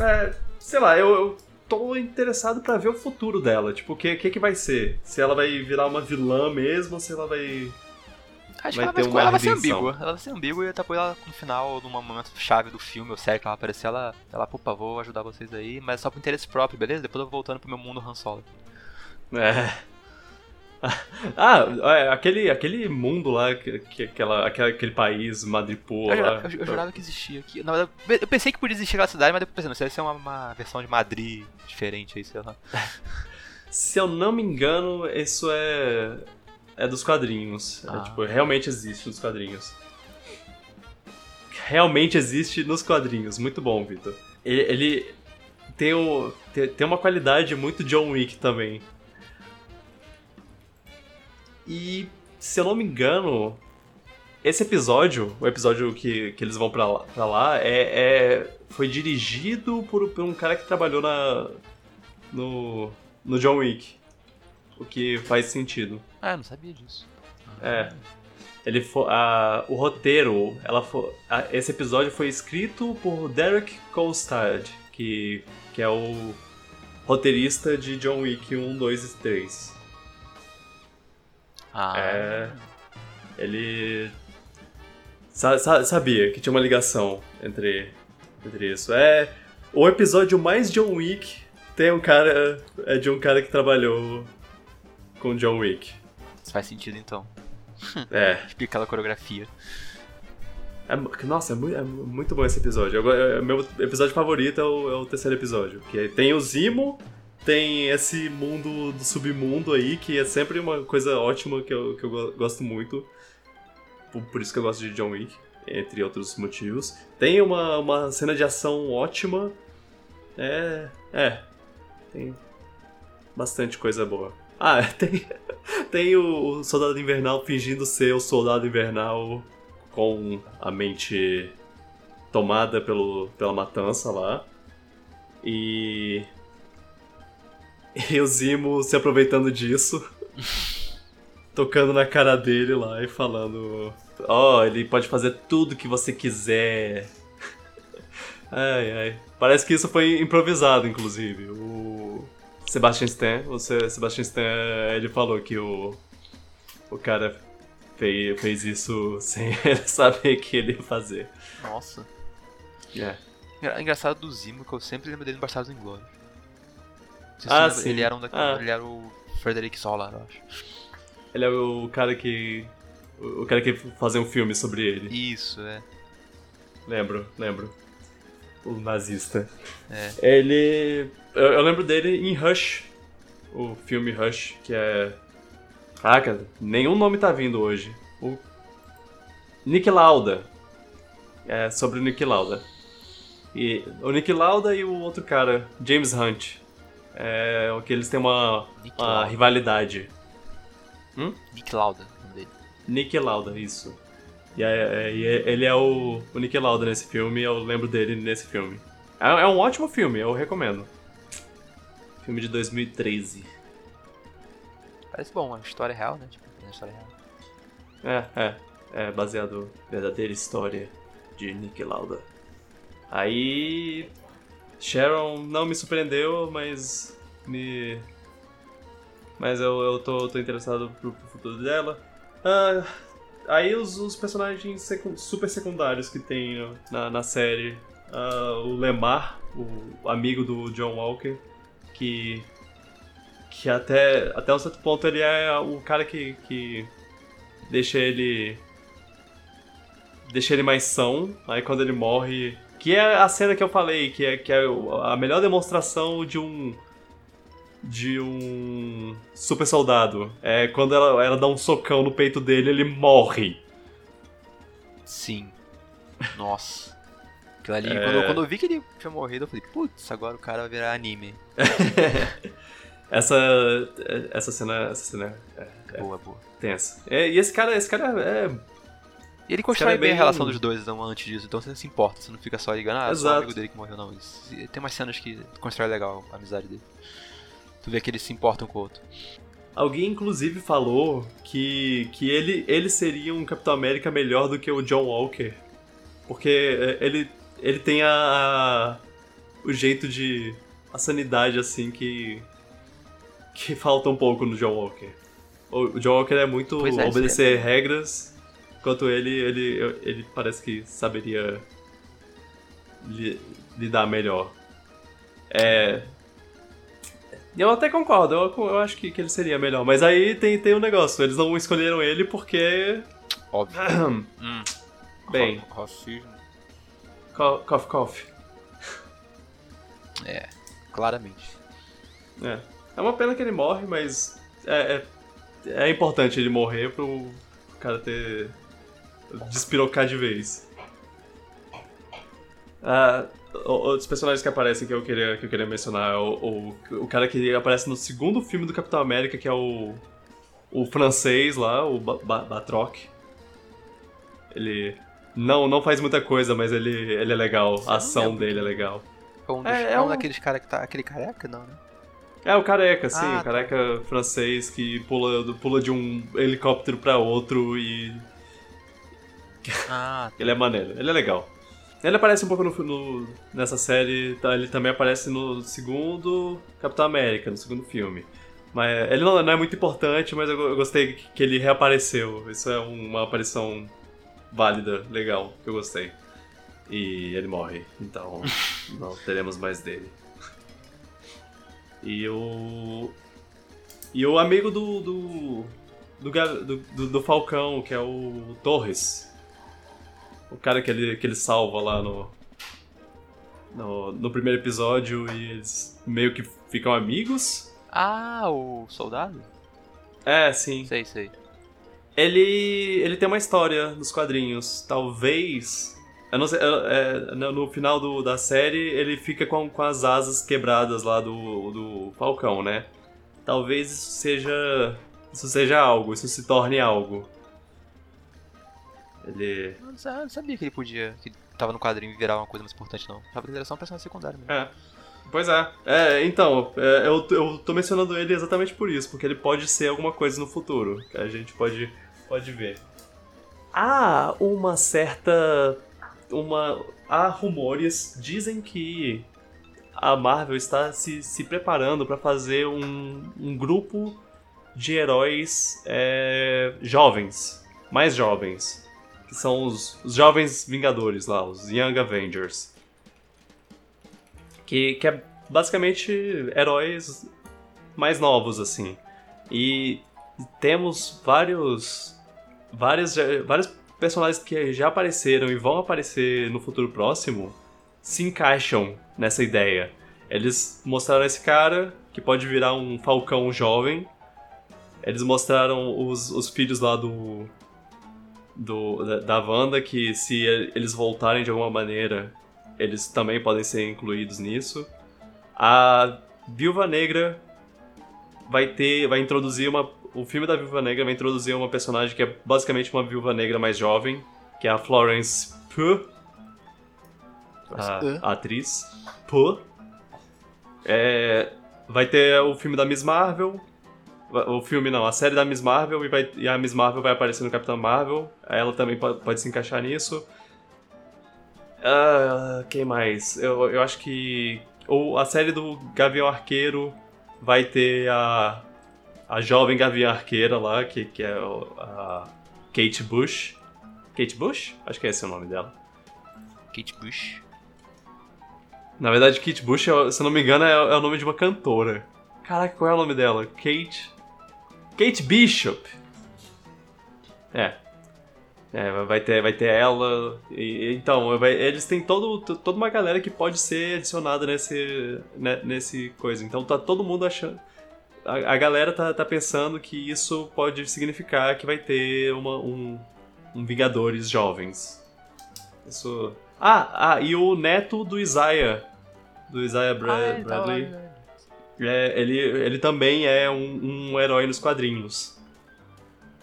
A: É, sei lá, eu, eu tô interessado para ver o futuro dela. Tipo, o que, que, que vai ser? Se ela vai virar uma vilã mesmo ou se ela vai.
B: Acho
A: Vai
B: que ela,
A: ter
B: vai, ela vai ser ambígua. Ela vai ser ambígua e depois ela, no final, num momento chave do filme ou série que ela aparecer, ela, ela, pô, vou ajudar vocês aí, mas só pro interesse próprio, beleza? Depois eu vou voltando pro meu mundo Han Solo.
A: É. Ah, é, aquele, aquele mundo lá, que, que, aquela, aquele país, Madripoor
B: Eu,
A: lá.
B: jurava- eu, eu jurava que existia aqui. Na verdade, eu pensei que podia existir aquela cidade, mas depois pensei, não, isso deve ser uma, uma versão de Madrid diferente aí, sei lá.
A: Se eu não me engano, isso é. É dos quadrinhos. É,
B: Ah.
A: tipo, realmente existe nos quadrinhos. Realmente existe nos quadrinhos. Muito bom, Vitor. Ele, ele tem, o, tem, tem uma qualidade muito John Wick também. E, se eu não me engano, esse episódio, o episódio que, que eles vão pra lá, pra lá é, é- foi dirigido por, por um cara que trabalhou na, no, no John Wick. O que faz sentido.
B: Ah, eu não sabia disso.
A: É. Ele fo- a, o roteiro, ela fo- a- esse episódio foi escrito por Derek Kolstad, que, que é o roteirista de John Wick 1, 2 e 3.
B: Ah,
A: É. Ele sa- sa- sabia que tinha uma ligação entre, entre isso. É o episódio mais John Wick tem um cara é de um cara que trabalhou com John Wick.
B: isso faz sentido então.
A: É.
B: Explica aquela coreografia.
A: É nossa, é, mu- é muito bom esse episódio. Eu go- é- meu episódio favorito é o, é o terceiro episódio. Que aí tem o Zimo, tem esse mundo do submundo aí, que é sempre uma coisa ótima que eu, que eu go- gosto muito. Por, isso que eu gosto de John Wick, entre outros motivos. Tem uma, uma cena de ação ótima. É. É. Tem bastante coisa boa. Ah, tem, tem o Soldado Invernal fingindo ser o Soldado Invernal com a mente tomada pelo, pela matança lá. E. E o Zimo se aproveitando disso. tocando na cara dele lá e falando. Ó, ele pode fazer tudo que você quiser. ai, ai. Parece que isso foi improvisado, inclusive. O Sebastian Stan, o Se- Sebastian Stan, ele falou que o. O cara fez, fez isso sem saber que ele ia fazer.
B: Nossa.
A: É.
B: Engra- Engraçado do Zimo, que eu sempre lembro dele no Bastardos Inglórios. Não
A: Ah, sim.
B: Ele era um daqueles,
A: Ah.
B: ele era o Frederick Solar, eu acho.
A: Ele é o cara que. O cara que fazia um filme sobre ele.
B: Isso, é.
A: Lembro, lembro. O nazista.
B: É.
A: Ele. Eu, eu lembro dele em Rush. O filme Rush, que é. Caraca, nenhum nome tá vindo hoje. O. Nick Lauda. É sobre o Nick Lauda. E o Nick Lauda e o outro cara, James Hunt. É o que eles têm uma, uma rivalidade.
B: Nick Lauda, nome dele.
A: Nick Lauda, isso. E, é- é- e é- ele é o, o Nick Lauda nesse filme, eu lembro dele nesse filme. É, é um ótimo filme, eu recomendo. Filme de 2013.
B: Parece bom, é uma história real, né? Tipo, é uma história real.
A: É, é. É baseado na verdadeira história de Nick Lauda. Aí. Sharon não me surpreendeu, mas me. Mas eu, eu tô, tô interessado pro, pro futuro dela. Ah, aí os, os personagens secu- super secundários que tem na, na série. Ah, o Lemar, o amigo do John Walker, que. Que até, até um certo ponto ele é o cara que, que deixa ele. Deixa ele mais são. Aí quando ele morre. Que é a cena que eu falei, que é, que é a melhor demonstração de um. De um super soldado. É quando ela, ela dá um socão no peito dele, ele morre.
B: Sim. Nossa. Aquilo ali,
A: É.
B: quando, eu- quando eu vi que ele tinha morrido, eu falei, putz, agora o cara vai virar anime.
A: Essa. Essa cena. Essa cena é
B: Boa, boa.
A: tensa. É, e esse cara, esse cara é.
B: E ele constrói
A: é
B: bem a
A: bem-
B: relação dos dois então, antes disso, então você não se importa, você não fica só ligando, ah, só o
A: Exato.
B: amigo dele que morreu, não. Tem umas cenas que constrói legal a amizade dele. Tu vê que eles se importam com o outro.
A: Alguém inclusive falou que, que ele, ele seria um Capitão América melhor do que o John Walker. Porque é, ele, ele tem a, a, o jeito de a sanidade assim que que falta um pouco no John Walker. O John Walker é muito
B: Pois é,
A: obedecer
B: isso
A: regras, enquanto ele ele ele parece que saberia li- lidar melhor. É eu até concordo, eu, eu acho que, que ele seria melhor. Mas aí tem, tem um negócio, eles não escolheram ele porque.
B: Óbvio. Hum.
A: Bem,
B: Ra- Racismo.
A: co- cough cough.
B: É, claramente.
A: É. É uma pena que ele morre, mas é, é, é importante ele morrer pro cara ter. Despirocar de vez. Ah, outros personagens que aparecem que eu queria, que eu queria mencionar é o, o, o cara que aparece no segundo filme do Capitão América, que é o. o francês lá, o Ba- Ba- Batroc. Ele. Não, não faz muita coisa, mas ele, ele é legal. A ação dele é legal.
B: É um, dos,
A: É, é
B: é um
A: um-
B: daqueles caras que tá. Aquele careca, não, né?
A: É, o careca, sim,
B: Ah,
A: o
B: tá.
A: careca francês que pula, pula de um helicóptero pra outro e.
B: Ah,
A: Ele é maneiro, ele é legal. Ele aparece um pouco no, no- nessa série, tá, ele também aparece no segundo Capitão América, no segundo filme. Mas ele não, não é muito importante, mas eu, eu gostei que ele reapareceu. Isso é uma aparição válida, legal, que eu gostei. E ele morre, então não teremos mais dele. E o. E o amigo do. do. do, do, do- do Falcão, que é o Torres. O cara que ele, que ele salva lá no, no. no primeiro episódio e eles meio que ficam amigos.
B: ah, o soldado?
A: É, sim.
B: Sei, sei.
A: Ele. ele tem uma história nos quadrinhos. Talvez. Eu não sei. é, no no final do- da série, ele fica com, com as asas quebradas lá do, do Falcão, né? Talvez isso seja. Isso seja algo, isso se torne algo. Ele.
B: Eu não sabia que ele podia. que tava no quadrinho e virar uma coisa mais importante, não. Tava que ele era só um personagem secundário mesmo.
A: É. Pois é. É, então, é, eu, eu tô mencionando ele exatamente por isso, porque ele pode ser alguma coisa no futuro, que a gente pode, pode ver. Há uma certa. Uma. Há rumores, dizem que a Marvel está se, se preparando para fazer um, um grupo de heróis é, jovens, mais jovens, que são os, os jovens Vingadores lá, os Young Avengers que, que é basicamente heróis mais novos, assim. E temos vários, vários, vários personagens que já apareceram e vão aparecer no futuro próximo se encaixam nessa ideia. Eles mostraram esse cara que pode virar um falcão jovem. Eles mostraram os, os filhos lá do, do da, da Wanda que se eles voltarem de alguma maneira eles também podem ser incluídos nisso. A Viúva Negra vai ter, vai introduzir uma, o filme da Viúva Negra vai introduzir uma personagem que é basicamente uma Viúva Negra mais jovem, que é a Florence Pugh, a, a atriz Pugh. É, vai ter o filme da Miss Marvel, o filme não, a série da Miss Marvel e, vai, e a Miss Marvel vai aparecer no Capitão Marvel. Ela também pode, pode se encaixar nisso. Ah, quem mais? Eu, eu acho que ou a série do Gavião Arqueiro vai ter a a jovem Gavião Arqueira lá, que, que é a Kate Bush. Kate Bush? Acho que é esse o nome dela.
B: Kate Bush.
A: Na verdade, Kate Bush, é- se não me engano, é, é o nome de uma cantora. Caraca, qual é o nome dela? Kate. Kate Bishop. É. É, vai- ter, vai ter ela. e- então, vai- eles têm todo, to- toda uma galera que pode ser adicionada nesse, ne- nesse coisa. Então tá todo mundo achando. A, a galera tá, tá pensando que isso pode significar que vai ter uma, um, um Vingadores jovens. Isso. Ah, ah, e o neto do Isaiah. Do Isaiah Bra-
B: Ah,
A: Bradley.
B: né?
A: É, ele, ele também é um, um herói nos quadrinhos.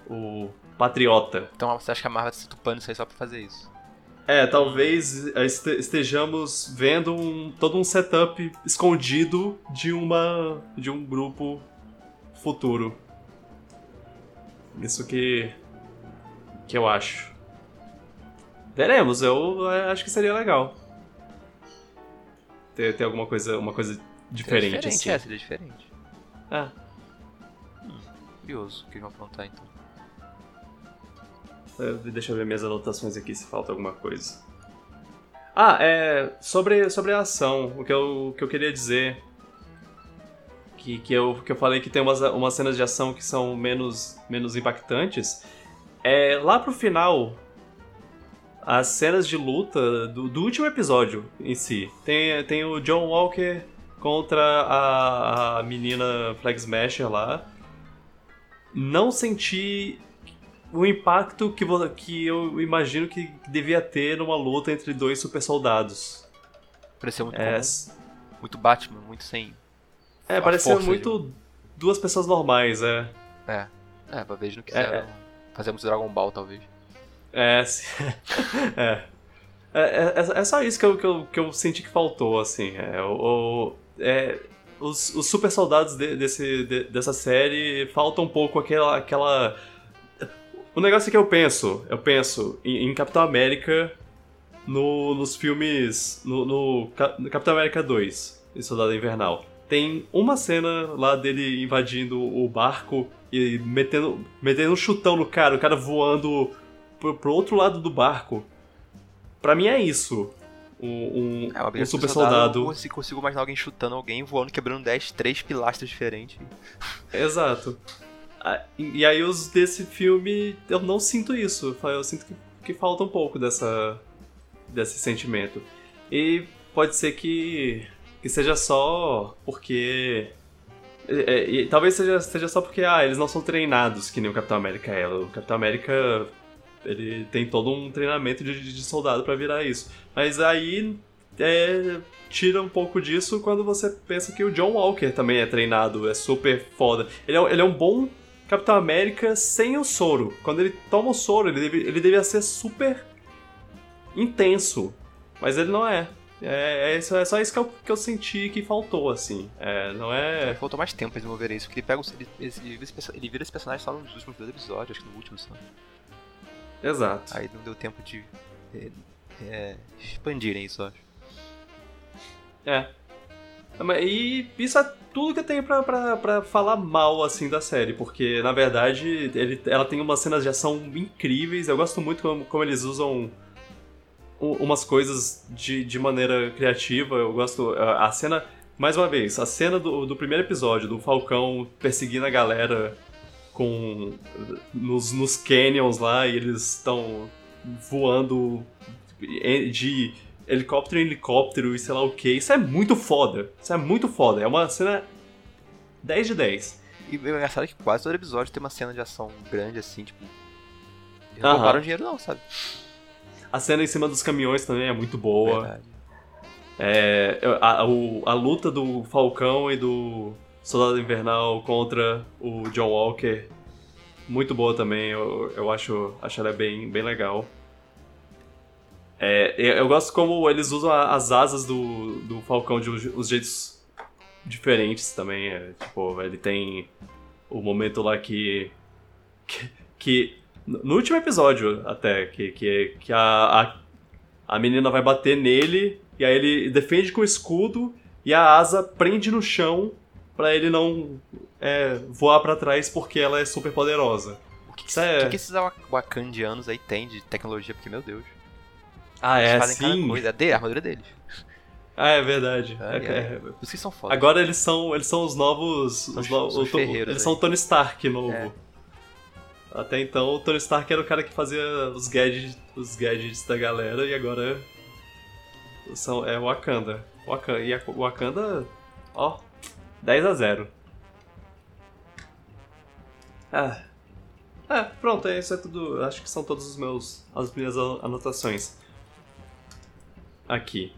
A: O Patriota.
B: Então você acha que a Marvel tá se tupando isso aí só pra fazer isso?
A: É, talvez este- estejamos vendo um- todo um setup escondido de uma de um grupo futuro. Isso que que eu acho. Veremos, eu eh, acho que seria legal. ter, ter alguma coisa, uma coisa diferente,
B: seria diferente
A: assim.
B: É, seria diferente.
A: É.
B: Hum, curioso o que eles vão aprontar então.
A: É, Deixa eu ver minhas anotações aqui se falta alguma coisa. Ah, é. Sobre, sobre a ação, o que eu, o que eu queria dizer. Que, que, eu, que eu falei que tem umas, umas cenas de ação que são menos, menos impactantes. É, lá pro final, as cenas de luta do, do último episódio em si. Tem, tem o John Walker contra a, a menina Flag Smasher lá. Não senti o impacto que, que eu imagino que devia ter numa luta entre dois super soldados.
B: Pareceu muito
A: É,
B: muito Batman, muito sem.
A: é
B: força
A: muito duas pessoas normais, é.
B: É. É, ver não quiseram. Fazemos Dragon Ball, talvez.
A: É, sim. é. É, é, é só isso que eu, que, eu, que eu senti que faltou, assim. É, o- é, os, os super soldados de- desse, de- dessa série faltam um pouco aquela, aquela. O negócio é que eu penso, eu penso em, em Capitão América no- nos filmes. No, no no Capitão América 2, em Soldado Invernal. Tem uma cena lá dele invadindo o barco e metendo, metendo um chutão no cara, o cara voando pro, pro outro lado do barco. Pra mim é isso. Um, um,
B: É,
A: um super
B: soldado. Eu consigo, imaginar alguém chutando alguém, voando, quebrando 10, três pilastras diferentes.
A: Exato. E aí os desse filme eu não sinto isso. Eu sinto que, que falta um pouco dessa desse sentimento. E pode ser que, que seja só porque é, é, talvez seja, seja só porque ah, eles não são treinados que nem o Capitão América é. O Capitão América ele tem todo um treinamento de, de soldado pra virar isso. Mas aí é, tira um pouco disso quando você pensa que o John Walker também é treinado, é super foda. Ele é, ele é um bom Capitão América sem o soro. Quando ele toma o soro, ele, deve, ele devia ser super intenso. Mas ele não é. É, é, isso- é só isso que eu, que eu senti que faltou, assim. É, não é.
B: Faltou mais tempo pra desenvolver isso, porque ele pega ele, ele, ele vira esse personagem só nos últimos dois episódios, acho que no último só.
A: Exato.
B: Aí não deu tempo de é, é, expandirem isso, eu acho.
A: É. Mas- E isso é tudo que eu tenho pra, pra, pra falar mal, assim, da série, porque, na verdade, ele, ela tem umas cenas de ação incríveis, eu gosto muito como, como eles usam umas coisas de, de maneira criativa, eu gosto... A a cena, mais uma vez, a cena do, do primeiro episódio, do Falcão perseguindo a galera com... nos, nos canyons lá, e eles estão voando de helicóptero em helicóptero e sei lá o que. Isso é muito foda. Isso é muito foda. É uma cena 10 de 10.
B: E o engraçado é que quase todo episódio tem uma cena de ação grande assim, tipo. Eles não roubaram dinheiro não, sabe?
A: A cena em cima dos caminhões também é muito boa.
B: Verdade.
A: É, a, o- a luta do Falcão e do Soldado Invernal contra o John Walker, muito boa também. Eu, eu acho, acho ela bem, bem legal. É, eu gosto como eles usam as asas do, do Falcão de uns jeitos diferentes também. é, tipo, ele tem o momento lá que. que, que- no último episódio, até, que, que, que a, a, a menina vai bater nele e aí ele defende com o escudo e a asa prende no chão pra ele não é, voar pra trás porque ela é super poderosa.
B: O que, que,
A: é-
B: que que esses wa- wakandianos aí tem de tecnologia? Porque, meu Deus.
A: Ah,
B: Eles
A: é,
B: fazem
A: sim.
B: coisa. É dele, a armadura deles.
A: Ah, é verdade.
B: É,
A: É-
B: é.
A: é-
B: isso que são foda.
A: Agora eles são, eles são os novos.
B: São
A: os
B: os-
A: no-
B: os
A: eles
B: aí.
A: são o Tony Stark novo.
B: É.
A: Até então o Tony Stark era o cara que fazia os gadgets, os gadgets da galera e agora são, é Wakanda. Wakanda. E a Wakanda, ó, 10 a 0. Ah. É, pronto, isso é tudo. Acho que são todos os meus. as minhas an- anotações. Aqui.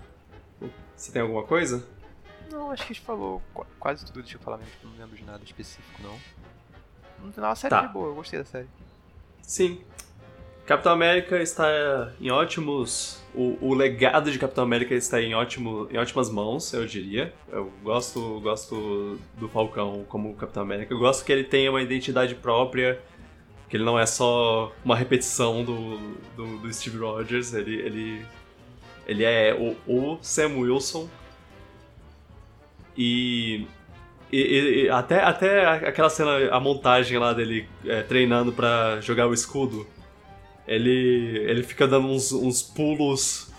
A: Você tem alguma coisa?
B: Não, acho que a gente falou qu- quase tudo. Deixa eu falar mesmo, não lembro de nada específico, não. No final, a série
A: Tá.
B: é boa, eu gostei da série.
A: Sim. Capitão América está em ótimos. O, o legado de Capitão América está em, ótimo, em ótimas mãos, eu diria. Eu gosto, gosto do Falcão como Capitão América. Eu gosto que ele tenha uma identidade própria, que ele não é só uma repetição do, do, do Steve Rogers. Ele, ele, ele é o, o Sam Wilson. E, e, e, até, até aquela cena, a montagem lá dele é, treinando para jogar o escudo, ele, ele fica dando uns, uns pulos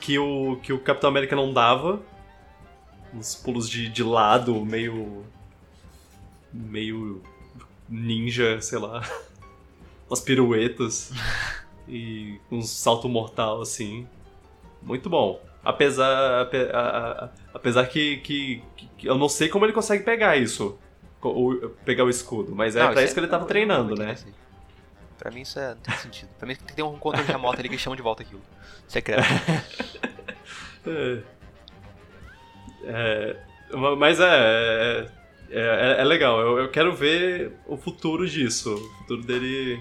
A: que o, que o Capitão América não dava. Uns pulos de, de lado, meio. meio. ninja, sei lá. Umas piruetas. e um salto mortal, assim. Muito bom. Apesar, apesar que, que, que, eu não sei como ele consegue pegar isso. pegar o escudo. Mas é não, pra isso, que ele tava treinando, né? Assim.
B: Pra mim isso é, não tem sentido. Pra mim tem que ter um controle remoto ali que chama de volta aquilo. Secreto.
A: é. é. Mas é, é. É, é legal. Eu, eu quero ver o futuro disso. O futuro dele.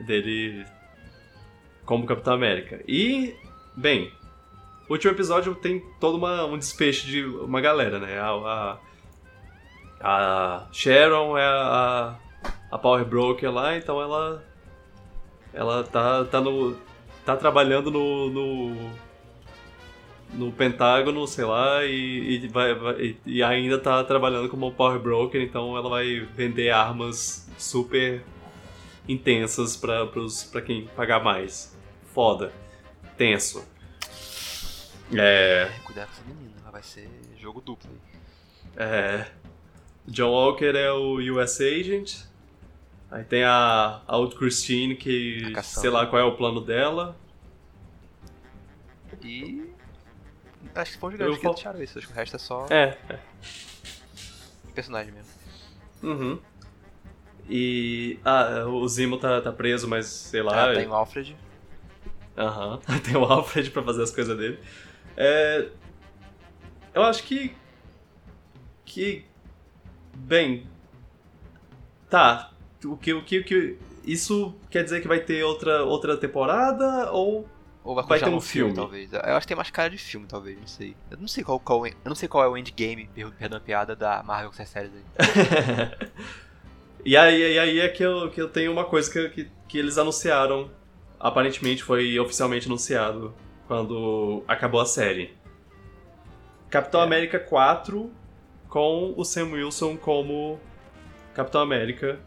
A: Dele. Como Capitão América. E. Bem. O último episódio tem todo uma, um desfecho de uma galera, né? A, a, a Sharon é a, a Power Broker lá, então ela ela tá, tá no tá trabalhando no, no, no Pentágono, sei lá, e, e, vai, vai, e ainda tá trabalhando como Power Broker, então ela vai vender armas super intensas pra, pros, pra quem pagar mais. Foda. Tenso.
B: É. Cuidado com essa menina, ela vai ser jogo duplo aí.
A: É. John Walker é o US Agent. Aí tem a, a Old Christine, que sei lá qual é o plano dela.
B: E. Acho que foi um gigante que deixaram isso, acho que o resto é só.
A: É, é.
B: Personagem mesmo.
A: Uhum. E. Ah, o Zimo tá, tá preso, mas sei lá.
B: Ah, tem o Alfred.
A: Aham, uhum. tem o Alfred pra fazer as coisas dele. É. Eu acho que. Que. Bem. Tá, o que, o que, o que isso quer dizer que vai ter outra, outra temporada ou
B: ou vai, vai ter um filme, filme, talvez. Eu acho que tem mais cara de filme, talvez, não sei. Eu não sei qual, qual eu não sei qual é o endgame, perdão a piada da Marvel com essas séries
A: aí. e aí, e aí é que eu, que eu tenho uma coisa que, que, que eles anunciaram, aparentemente foi oficialmente anunciado quando acabou a série. Capitão é. América 4 com o Sam Wilson como Capitão América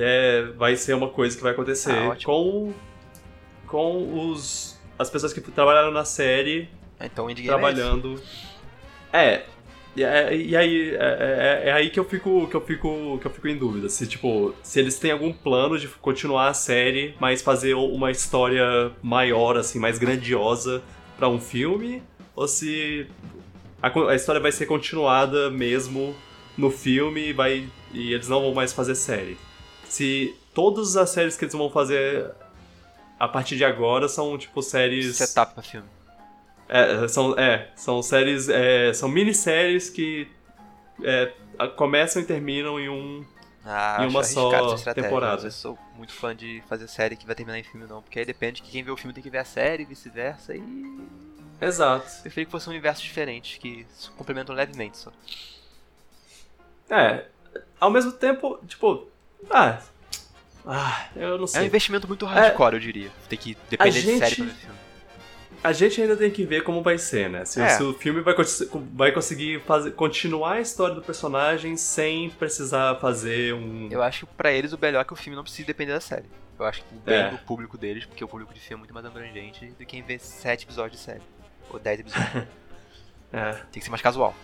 A: é, vai ser uma coisa que vai acontecer ah, com, com os, as pessoas que trabalharam na série
B: ah, então,
A: trabalhando. É, e, é, e aí é, é, é, aí que eu fico que eu fico que eu fico em dúvida se tipo se eles têm algum plano de continuar a série mas fazer uma história maior assim mais grandiosa para um filme ou se a, a, história vai ser continuada mesmo no filme e vai e eles não vão mais fazer série se todas as séries que eles vão fazer a partir de agora são, tipo, séries...
B: Setup pra filme.
A: É, são, é, são séries, é, são minisséries que é, começam e terminam em um... Ah, em uma só temporada.
B: Eu sou muito fã de fazer série que vai terminar em filme, não. Porque aí depende que quem vê o filme tem que ver a série, vice-versa, e...
A: Exato.
B: Preferi que fosse um universo diferente, que se complementam levemente só.
A: É, ao mesmo tempo, tipo, ah. Ah, eu não sei.
B: É um investimento muito hardcore, é, eu diria. Tem que depender gente, de série pra ver filme.
A: A gente ainda tem que ver como vai ser, né? Se, é. se o filme vai, vai conseguir fazer, continuar a história do personagem sem precisar fazer um.
B: Eu acho que pra eles o melhor é que o filme não precise depender da série. Eu acho que o bem é. do público deles, porque o público de filme é muito mais abrangente do que quem vê 7 episódios de série. Ou 10 episódios.
A: é.
B: Tem que ser mais casual.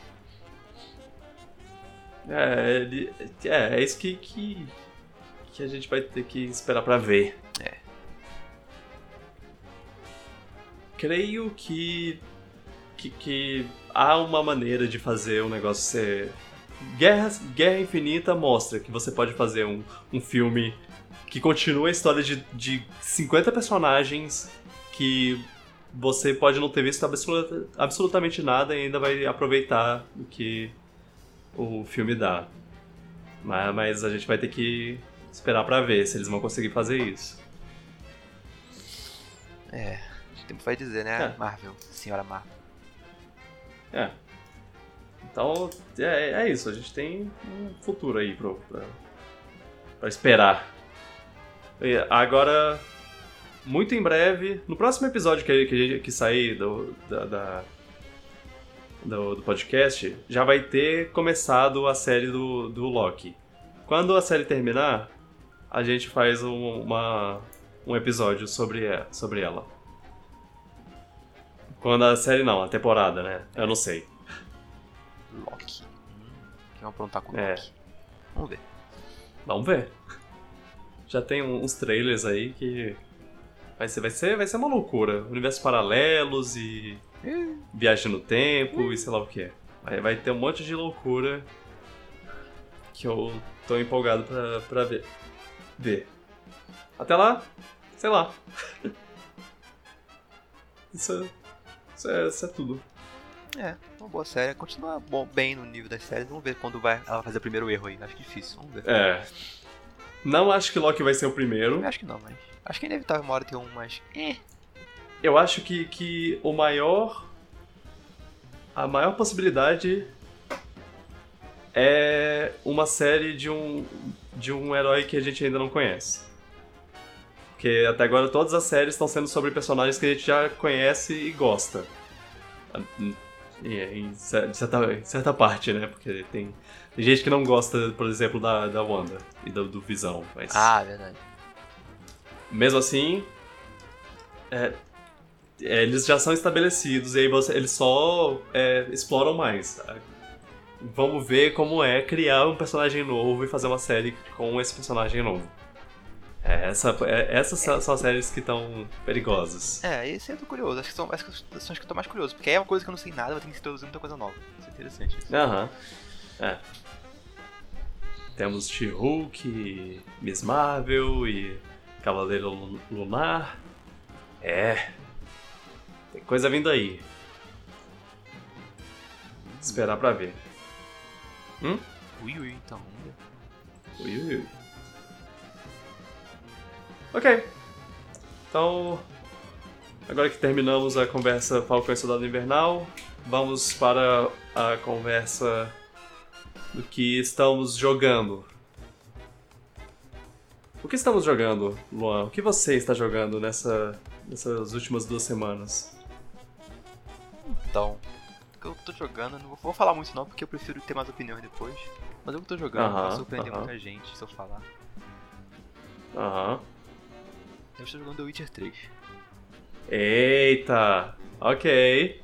A: É, é, é isso que, que que a gente vai ter que esperar para ver.
B: É.
A: Creio que, que, que há uma maneira de fazer um negócio ser. Guerra, Guerra Infinita mostra que você pode fazer um, um filme que continua a história de, de 50 personagens que você pode não ter visto absoluta, absolutamente nada e ainda vai aproveitar o que o filme dá. Mas, mas a gente vai ter que esperar para ver se eles vão conseguir fazer isso.
B: É, o tempo vai dizer, né, é. Marvel, senhora Marvel.
A: É. Então, é, é isso, a gente tem um futuro aí pro, pra, pra esperar. E agora, muito em breve, no próximo episódio que, que, que sair do, da, da, do, do podcast, já vai ter começado a série do, do Loki. Quando a série terminar, a gente faz um, uma, um episódio sobre, sobre ela. Quando a série não, a temporada, né? Eu não sei.
B: Loki. Hum, vamos aprontar com
A: É.
B: Loki. Vamos ver.
A: Vamos ver. Já tem uns trailers aí que vai ser, vai ser, vai ser uma loucura. Universos paralelos e viagem no tempo e sei lá o que. Vai, vai ter um monte de loucura que eu tô empolgado pra, pra ver. Ver. Até lá, sei lá. Isso é, isso é, isso é tudo.
B: É, uma boa série. Continua bom, bem no nível das séries. Vamos ver quando vai ela fazer o primeiro erro aí. Acho difícil. Vamos ver.
A: É. Não acho que Loki vai ser o primeiro.
B: Eu acho que não, mas. Acho que é inevitável uma hora ter um mais. Eh.
A: Eu acho que, que o maior. A maior possibilidade é uma série de um, de um herói que a gente ainda não conhece. Porque até agora todas as séries estão sendo sobre personagens que a gente já conhece e gosta. Em, certa, em certa parte, né? Porque tem, tem gente que não gosta, por exemplo, da, da Wanda e do, do Visão. Mas
B: Ah, verdade.
A: mesmo assim, é, é, eles já são estabelecidos e aí você- eles só é, exploram mais. Vamos ver como é criar um personagem novo e fazer uma série com esse personagem novo. É, essa, é, essas são- são as séries que estão perigosas.
B: É, esse eu tô curioso. Acho que são, acho que são as que eu tô mais curioso. Porque é uma coisa que eu não sei nada, vai ter que se introduzir muita coisa nova. Isso é interessante. Isso.
A: Aham. É. Temos She-Hulk, Miss Marvel e Cavaleiro Lu- Lunar. É. Tem coisa vindo aí. Esperar pra ver.
B: Ui, ui, então. Vamos ver.
A: Ui, ui, ui. Ok. Então, agora que terminamos a conversa Falcão e Soldado Invernal, vamos para a conversa do que estamos jogando. O que estamos jogando, Luan? O que você está jogando nessa, nessas últimas duas semanas?
B: Então, que eu tô jogando, eu não vou, vou falar muito não, porque eu prefiro ter mais opiniões depois. Mas eu que tô jogando,
A: Aham,
B: vai surpreender
A: aham.
B: muita gente se eu falar.
A: Aham.
B: Eu estou jogando The Witcher 3.
A: Eita, ok.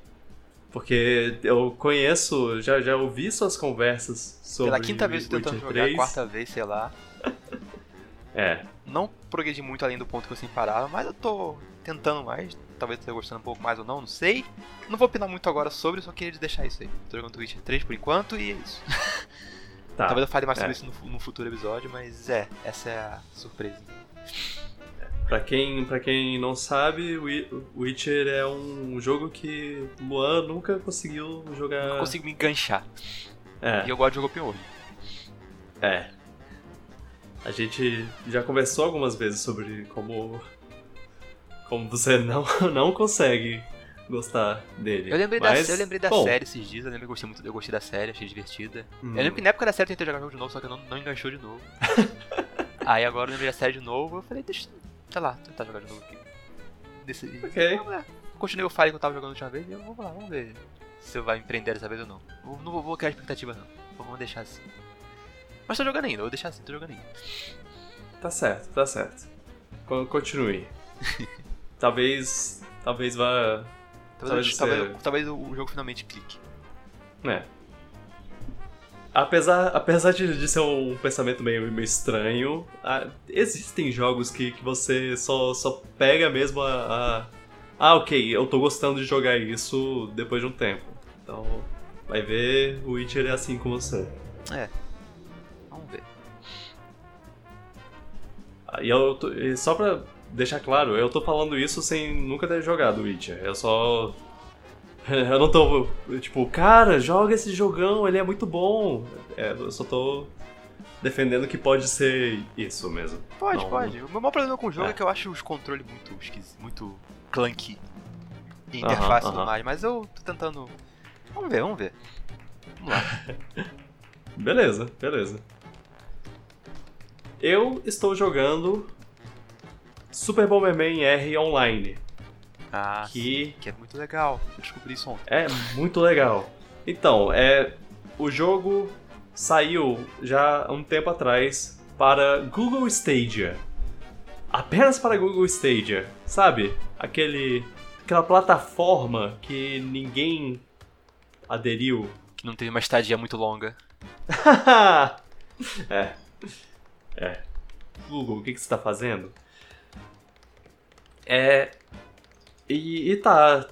A: Porque eu conheço, já, já ouvi suas conversas sobre
B: Pela quinta vez eu tentando jogar,
A: 3.
B: quarta vez, sei lá.
A: É,
B: Não progredi muito além do ponto que eu sempre parava, mas eu tô tentando mais. Talvez esteja gostando um pouco mais ou não, não sei. Não vou opinar muito agora sobre, só queria deixar isso aí. Tô jogando Witcher 3 por enquanto e é isso.
A: tá.
B: Talvez eu fale mais sobre
A: é.
B: isso no, no futuro episódio, mas é, essa é a surpresa.
A: Pra quem, pra quem não sabe, Wi- Witcher é um jogo que Luan nunca conseguiu jogar.
B: Não consigo me enganchar.
A: É,
B: E eu gosto de jogo open world.
A: é. A gente já conversou algumas vezes sobre como. Como você não, não consegue gostar dele.
B: Eu lembrei
A: Mas,
B: da, eu lembrei da
A: bom,
B: série esses dias, eu lembro que eu gostei muito, eu gostei da série, achei divertida.
A: hum,
B: Eu lembro que na época da série eu tentei jogar jogo de novo, só que não, não enganchou de novo. Aí agora eu lembrei da série de novo, eu falei, deixa, sei lá, tentar jogar de novo aqui. Decidi,
A: Ok.
B: lá. Continuei o file que eu tava jogando a última vez e eu vamos lá, vamos ver se vai me prender dessa vez ou não. Eu não vou, vou criar expectativa não, vamos deixar assim. Mas tô jogando ainda, vou deixar assim, tô jogando ainda.
A: Tá certo, tá certo. Con- Continue. talvez. Talvez vá.
B: Talvez,
A: Talvez
B: talvez,
A: você-
B: talvez o jogo finalmente clique.
A: né. Apesar, apesar de, de ser um pensamento meio, meio estranho, ah, existem jogos que, que você só, só pega mesmo a, a. Ah, ok, eu tô gostando de jogar isso depois de um tempo. Então, vai ver, o Witcher é assim com você.
B: Vamos ver.
A: Ah, E eu tô- e só pra deixar claro, eu tô falando isso sem nunca ter jogado Witcher. Eu só. Eu não tô. Tipo, cara, joga esse jogão, ele é muito bom. É, eu só tô defendendo que pode ser isso mesmo.
B: Pode,
A: Não,
B: pode. O meu maior problema com o jogo é,
A: É.
B: que eu acho os controles muito esquisitos, muito clunky. E interface e tudo
A: aham.
B: mais, mas eu tô tentando. Vamos ver, vamos ver. Vamos lá.
A: Beleza, beleza. Eu estou jogando Super Bomberman R Online,
B: Ah,
A: que
B: que é muito legal. Eu descobri isso ontem.
A: é muito legal. Então, é. O jogo saiu já há um tempo atrás para Google Stadia. Apenas para Google Stadia, sabe? Aquele. aquela plataforma que ninguém aderiu.
B: Que não teve uma estadia muito longa.
A: é. É. Google, o que, que você tá fazendo? É. E, e tá.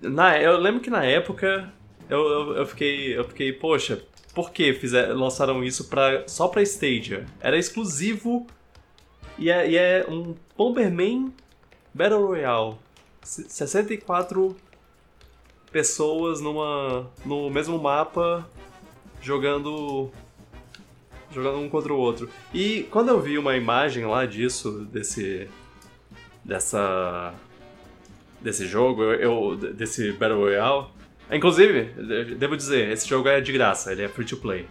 A: Na, eu lembro que na época eu, eu, eu, fiquei. Eu fiquei, poxa, por que fizer, lançaram isso pra, só pra Stadia? Era exclusivo e é, e é um Bomberman Battle Royale. 64 pessoas numa no mesmo mapa jogando jogando um contra o outro. E quando eu vi uma imagem lá disso, desse dessa desse jogo, eu, desse Battle Royale, inclusive, devo dizer, esse jogo é de graça, ele é free to play.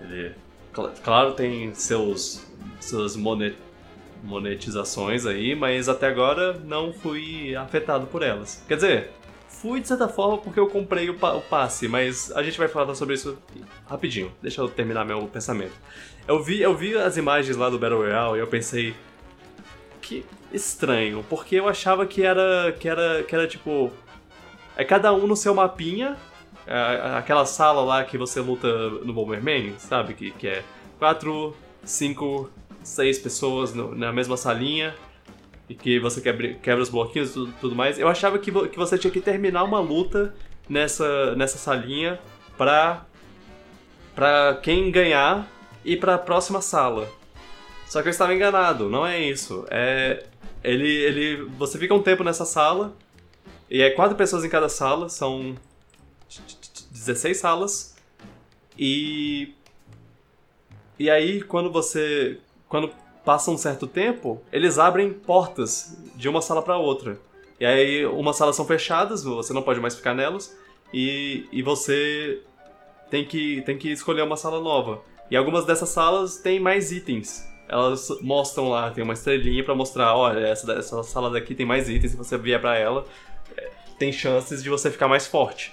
A: Ele claro tem seus suas monet, monetizações aí, mas até agora não fui afetado por elas. Quer dizer, fui de certa forma porque eu comprei o, pa o, passe, mas a gente vai falar sobre isso rapidinho. Deixa eu terminar meu pensamento. Eu vi, eu vi as imagens lá do Battle Royale e eu pensei que estranho, porque eu achava que era que era que era tipo é cada um no seu mapinha, é, aquela sala lá que você luta no Bomberman, sabe que que é quatro, cinco, seis pessoas no, na mesma salinha e que você quebra, quebra os bloquinhos e tudo, tudo, mais. Eu achava que, que você tinha que terminar uma luta nessa, nessa salinha pra, pra quem ganhar ir pra próxima sala. Só que eu estava enganado, não é isso. É. Ele. ele você fica um tempo nessa sala. E é quatro pessoas em cada sala, são 16 salas. E. E aí, quando você. Quando passa um certo tempo, eles abrem portas de uma sala para outra. E aí, umas salas são fechadas, você não pode mais ficar nelas, e, e você tem que, tem que escolher uma sala nova. E algumas dessas salas têm mais itens. Elas mostram lá, tem uma estrelinha para mostrar, olha, essa, essa sala daqui tem mais itens, se você vier para ela, é, tem chances de você ficar mais forte.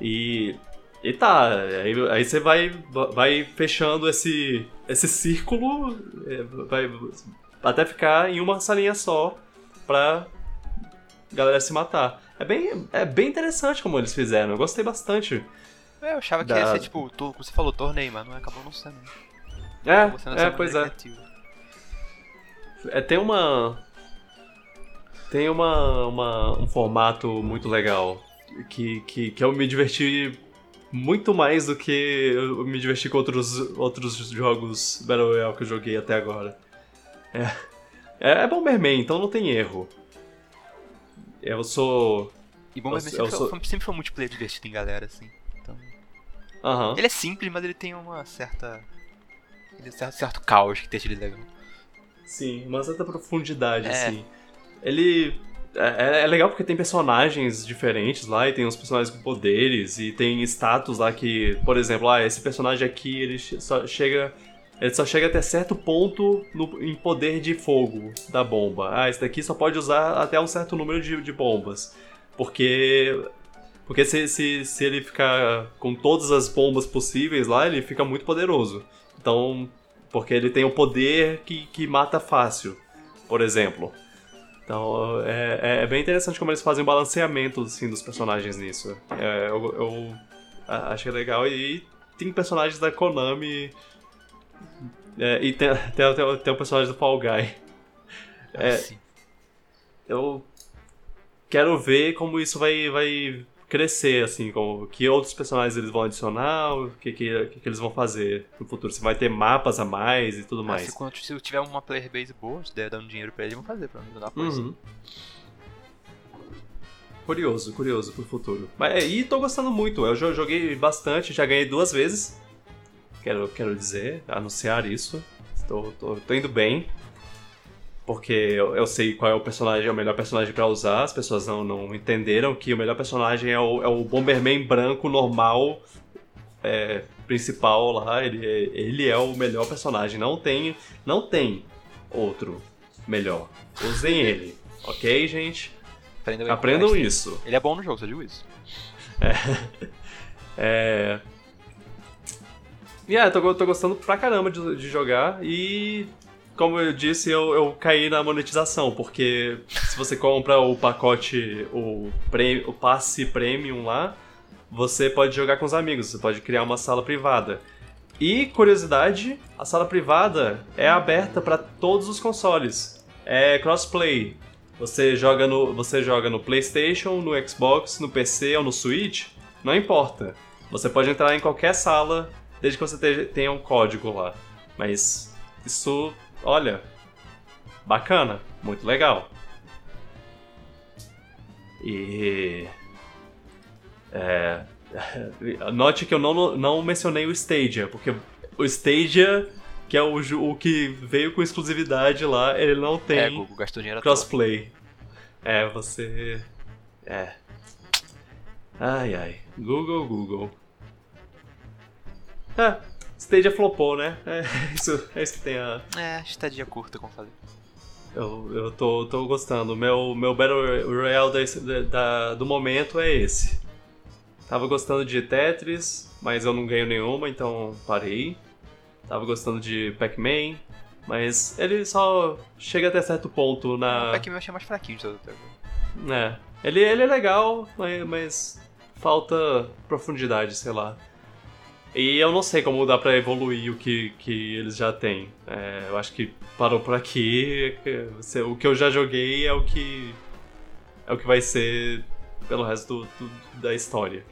A: E e tá, aí, aí você vai, vai fechando esse, esse círculo, é, vai até ficar em uma salinha só pra galera se matar. É bem, é bem interessante como eles fizeram, eu gostei bastante.
B: É, eu achava que da... ia ser tipo, como você falou, torneio, mas não acabou não sendo.
A: É, é, pois é. é. Tem uma. Tem uma, uma, um formato muito legal que, que, que eu me diverti muito mais do que eu me diverti com outros, outros jogos Battle Royale que eu joguei até agora. É, é, é Bomberman, então não tem erro. Eu sou.
B: E Bomberman eu, sempre, eu sou... foi, sempre foi um multiplayer divertido em galera, assim. Então...
A: Uhum.
B: Ele é simples, mas ele tem uma certa. Um certo, certo caos que deixa ele legal.
A: Sim, uma certa profundidade, é. assim. Ele é, é, é, legal porque tem personagens diferentes lá e tem uns personagens com poderes e tem status lá que, por exemplo, ah, esse personagem aqui ele só chega ele só chega até certo ponto no, em poder de fogo da bomba. Ah, esse daqui só pode usar até um certo número de, de bombas. Porque porque se, se, se ele ficar com todas as bombas possíveis lá, ele fica muito poderoso. Então, porque ele tem o poder que, que mata fácil, por exemplo. Então é, é, é, bem interessante como eles fazem o balanceamento assim, dos personagens nisso. É, eu, eu achei legal. E tem personagens da Konami. É, e tem, tem, tem, tem o personagem do Fall Guy. É, ah, eu quero ver como isso vai, vai crescer, assim, com que outros personagens eles vão adicionar, o que, que, que, eles vão fazer no futuro. Se vai ter mapas a mais e tudo ah, mais.
B: Se, quando, se tiver uma player base boa, se der dando dinheiro pra eles, vão fazer pra dar coisa. Uhum.
A: Curioso, curioso pro futuro. Mas, é, e tô gostando muito, eu joguei bastante, já ganhei duas vezes. Quero, quero dizer, anunciar isso. Tô, tô, tô indo bem porque eu, eu, sei qual é o personagem, é o melhor personagem para usar. As pessoas não, não entenderam que o melhor personagem é o, é o Bomberman branco normal é, principal lá. Ele, ele é o melhor personagem. Não tem, não tem outro melhor. Usem ele, ok, gente? Aprendam, Aprendam isso.
B: Ele é bom no jogo, você viu isso?
A: É. é... E yeah, tô, tô gostando pra caramba de, de jogar e como eu disse, eu, eu caí na monetização, porque se você compra o pacote, o, prêmio, o passe premium lá, você pode jogar com os amigos, você pode criar uma sala privada. E, curiosidade, a sala privada é aberta para todos os consoles. É crossplay. Você joga, no, você joga no PlayStation, no Xbox, no PC ou no Switch, não importa. Você pode entrar em qualquer sala desde que você tenha um código lá. Mas isso olha, bacana, muito legal. E. É, note que eu não, não mencionei o Stadia, porque o Stadia, que é o, o que veio com exclusividade lá, ele não tem
B: é, Google gastou dinheiro
A: crossplay. É, você. É. Ai ai. Google, Google. É, Stadia flopou, né? É isso, é isso que tem a.
B: É, estadia curta, como falei.
A: Eu, eu tô, tô gostando. Meu, meu Battle Royale da, da, do momento é esse. Tava gostando de Tetris, mas eu não ganho nenhuma, então parei. Tava gostando de Pac-Man, mas ele só chega até certo ponto na.
B: O Pac-Man eu achei mais fraquinho de todo
A: o É. Ele, ele é legal, mas, mas falta profundidade, sei lá. E eu não sei como dá pra evoluir o que, que eles já têm. É, eu acho que parou por aqui. O que eu já joguei é o que. É o que vai ser pelo resto do, do, da história.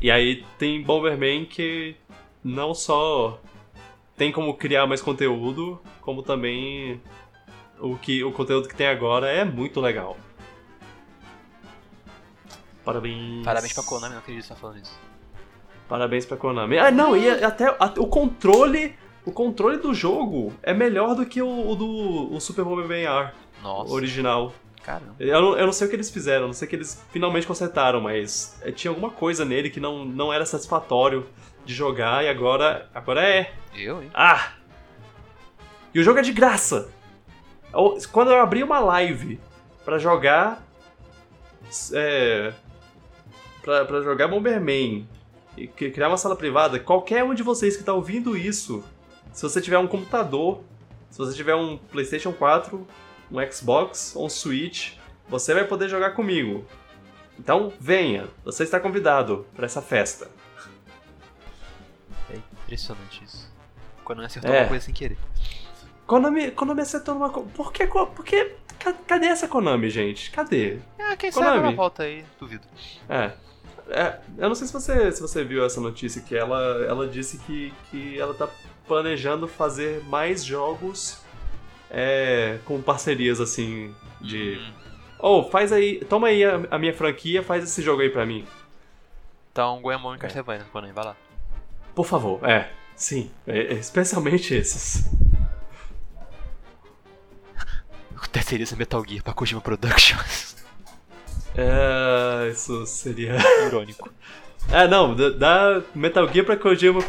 A: E aí tem Bomberman que não só tem como criar mais conteúdo, como também o que o conteúdo que tem agora é muito legal. Parabéns.
B: Parabéns pra Konami, não acredito que você tá falando isso.
A: Parabéns pra Konami. Ah, não, e até, até o controle. O controle do jogo é melhor do que o, o do o Super Bomberman R.
B: Nossa.
A: Original.
B: Caramba.
A: Eu não, eu não sei o que eles fizeram, não sei o que eles finalmente consertaram, mas é, tinha alguma coisa nele que não, não era satisfatório de jogar e agora, agora é.
B: Eu, hein?
A: Ah! E o jogo é de graça! Quando eu abri uma live para jogar. É. Pra, pra jogar Bomberman e criar uma sala privada, qualquer um de vocês que está ouvindo isso, se você tiver um computador, se você tiver um PlayStation 4, um Xbox ou um Switch, você vai poder jogar comigo. Então venha, você está convidado para essa festa.
B: É impressionante isso. Konami acertou é. uma coisa sem querer.
A: Konami, Konami acertou uma coisa. Por que, por que. Cadê essa Konami, gente? Cadê?
B: Ah, quem Konami? sabe ela volta aí, duvido.
A: É. É, eu não sei se você, se você viu essa notícia, que ela, ela disse que, que ela tá planejando fazer mais jogos é, com parcerias assim de. Oh, faz aí. Toma aí a, a, minha franquia, faz esse jogo aí pra mim.
B: Então, Goemon e Castlevania, é. vai lá.
A: Por favor, é. Sim, é, especialmente esses.
B: Terceiriza Metal Gear pra Kojima Productions.
A: É, isso seria.
B: Irônico.
A: É, não, dá Metal Gear pra Kojima,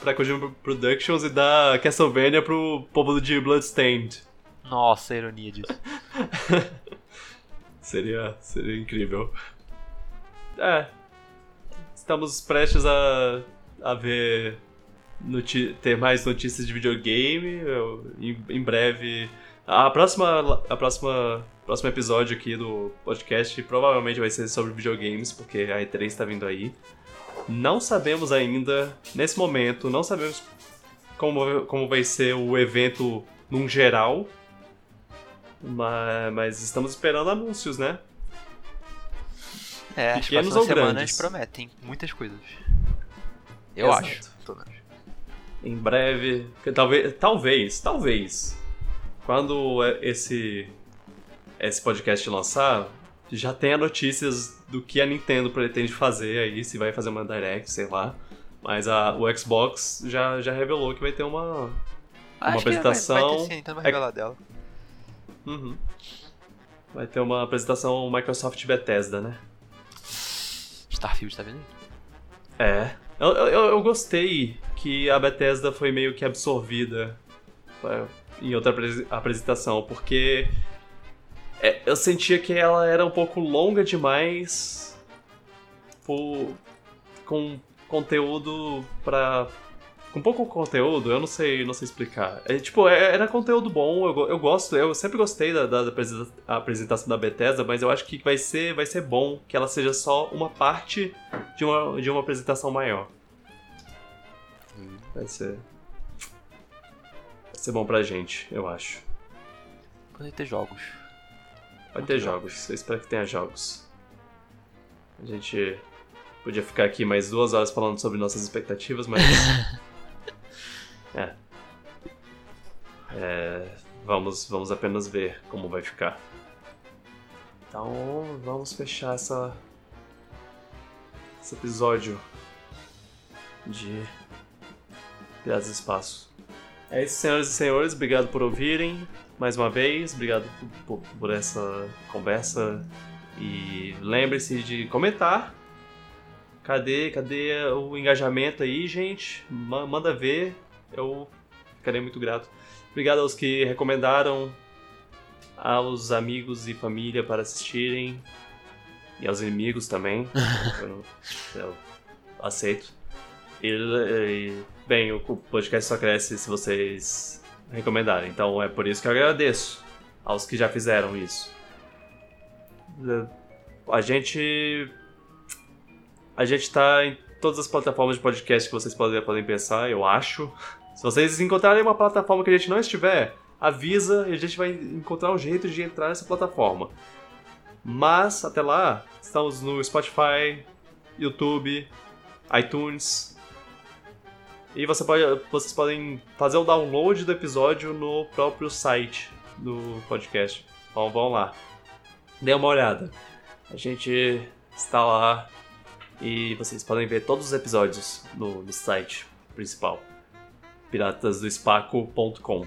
A: pra Kojima Productions e dá Castlevania pro povo de Bloodstained.
B: Nossa, a ironia disso.
A: seria, seria incrível. É. Estamos prestes a, a ver. ter mais notícias de videogame. Eu, em, em breve. A próxima. A próxima próximo episódio aqui do podcast provavelmente vai ser sobre videogames, porque a E3 está vindo aí. Não sabemos ainda, nesse momento, não sabemos como, como vai ser o evento num geral, mas, mas estamos esperando anúncios, né?
B: É, Pequenos as próximas semanas prometem muitas coisas. Eu Exato. acho.
A: Em breve, talvez, talvez, talvez, quando esse esse podcast lançar, já tenha notícias do que a Nintendo pretende fazer aí, se vai fazer uma Direct, sei lá. Mas a, o Xbox já, já revelou que vai ter uma, uma apresentação.
B: vai, vai ter sim, então vai revelar é... dela.
A: Uhum. Vai ter uma apresentação Microsoft Bethesda, né?
B: Starfield tá vendo aí?
A: É. Eu, eu, eu gostei que a Bethesda foi meio que absorvida é, em outra apresentação, porque é, eu sentia que ela era um pouco longa demais por, com conteúdo pra. Com pouco conteúdo, eu não sei, não sei explicar. É, tipo, é, era conteúdo bom, eu, eu gosto, eu sempre gostei da, da, da apresentação da Bethesda, mas eu acho que vai ser, vai ser bom que ela seja só uma parte de uma, de uma apresentação maior. Vai ser. Vai ser bom pra gente, eu acho.
B: Vai ter jogos.
A: Vai ter jogos, eu espero que tenha jogos. A gente podia ficar aqui mais duas horas falando sobre nossas expectativas, mas. é. é. Vamos, vamos apenas ver como vai ficar. Então vamos fechar essa. esse episódio de Piratas do Espaço. É isso, senhoras e senhores, obrigado por ouvirem mais uma vez, obrigado por, por essa conversa e lembre-se de comentar. Cadê, cadê o engajamento aí, gente? Manda ver, eu ficarei muito grato. Obrigado aos que recomendaram, aos amigos e família para assistirem e aos inimigos também. eu, eu, aceito. E, e, bem, o podcast só cresce se vocês recomendarem. Então é por isso que eu agradeço aos que já fizeram isso. A gente. A gente tá em todas as plataformas de podcast que vocês podem, podem pensar, eu acho. Se vocês encontrarem uma plataforma que a gente não estiver, avisa e a gente vai encontrar um jeito de entrar nessa plataforma. Mas, até lá, estamos no Spotify, YouTube, iTunes. E você pode, vocês podem fazer o download do episódio no próprio site do podcast. Então vão lá. Dê uma olhada. A gente está lá e vocês podem ver todos os episódios no, no site principal piratasdoespaco.com.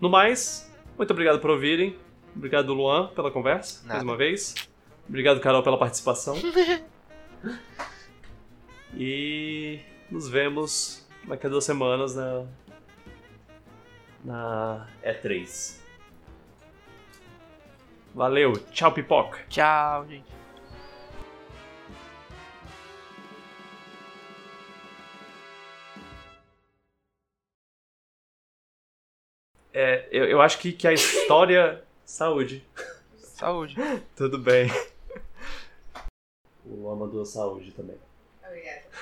A: No mais, muito obrigado por ouvirem. Obrigado, Luan, pela conversa, Nada. mais uma vez. Obrigado, Carol, pela participação. e nos vemos daqui a duas semanas na, na E3. Valeu, tchau, pipoca.
B: Tchau, gente.
A: É, eu, eu acho que, que a história. Saúde.
B: Saúde.
A: Tudo bem. O Amador Saúde também.
D: Oh yeah.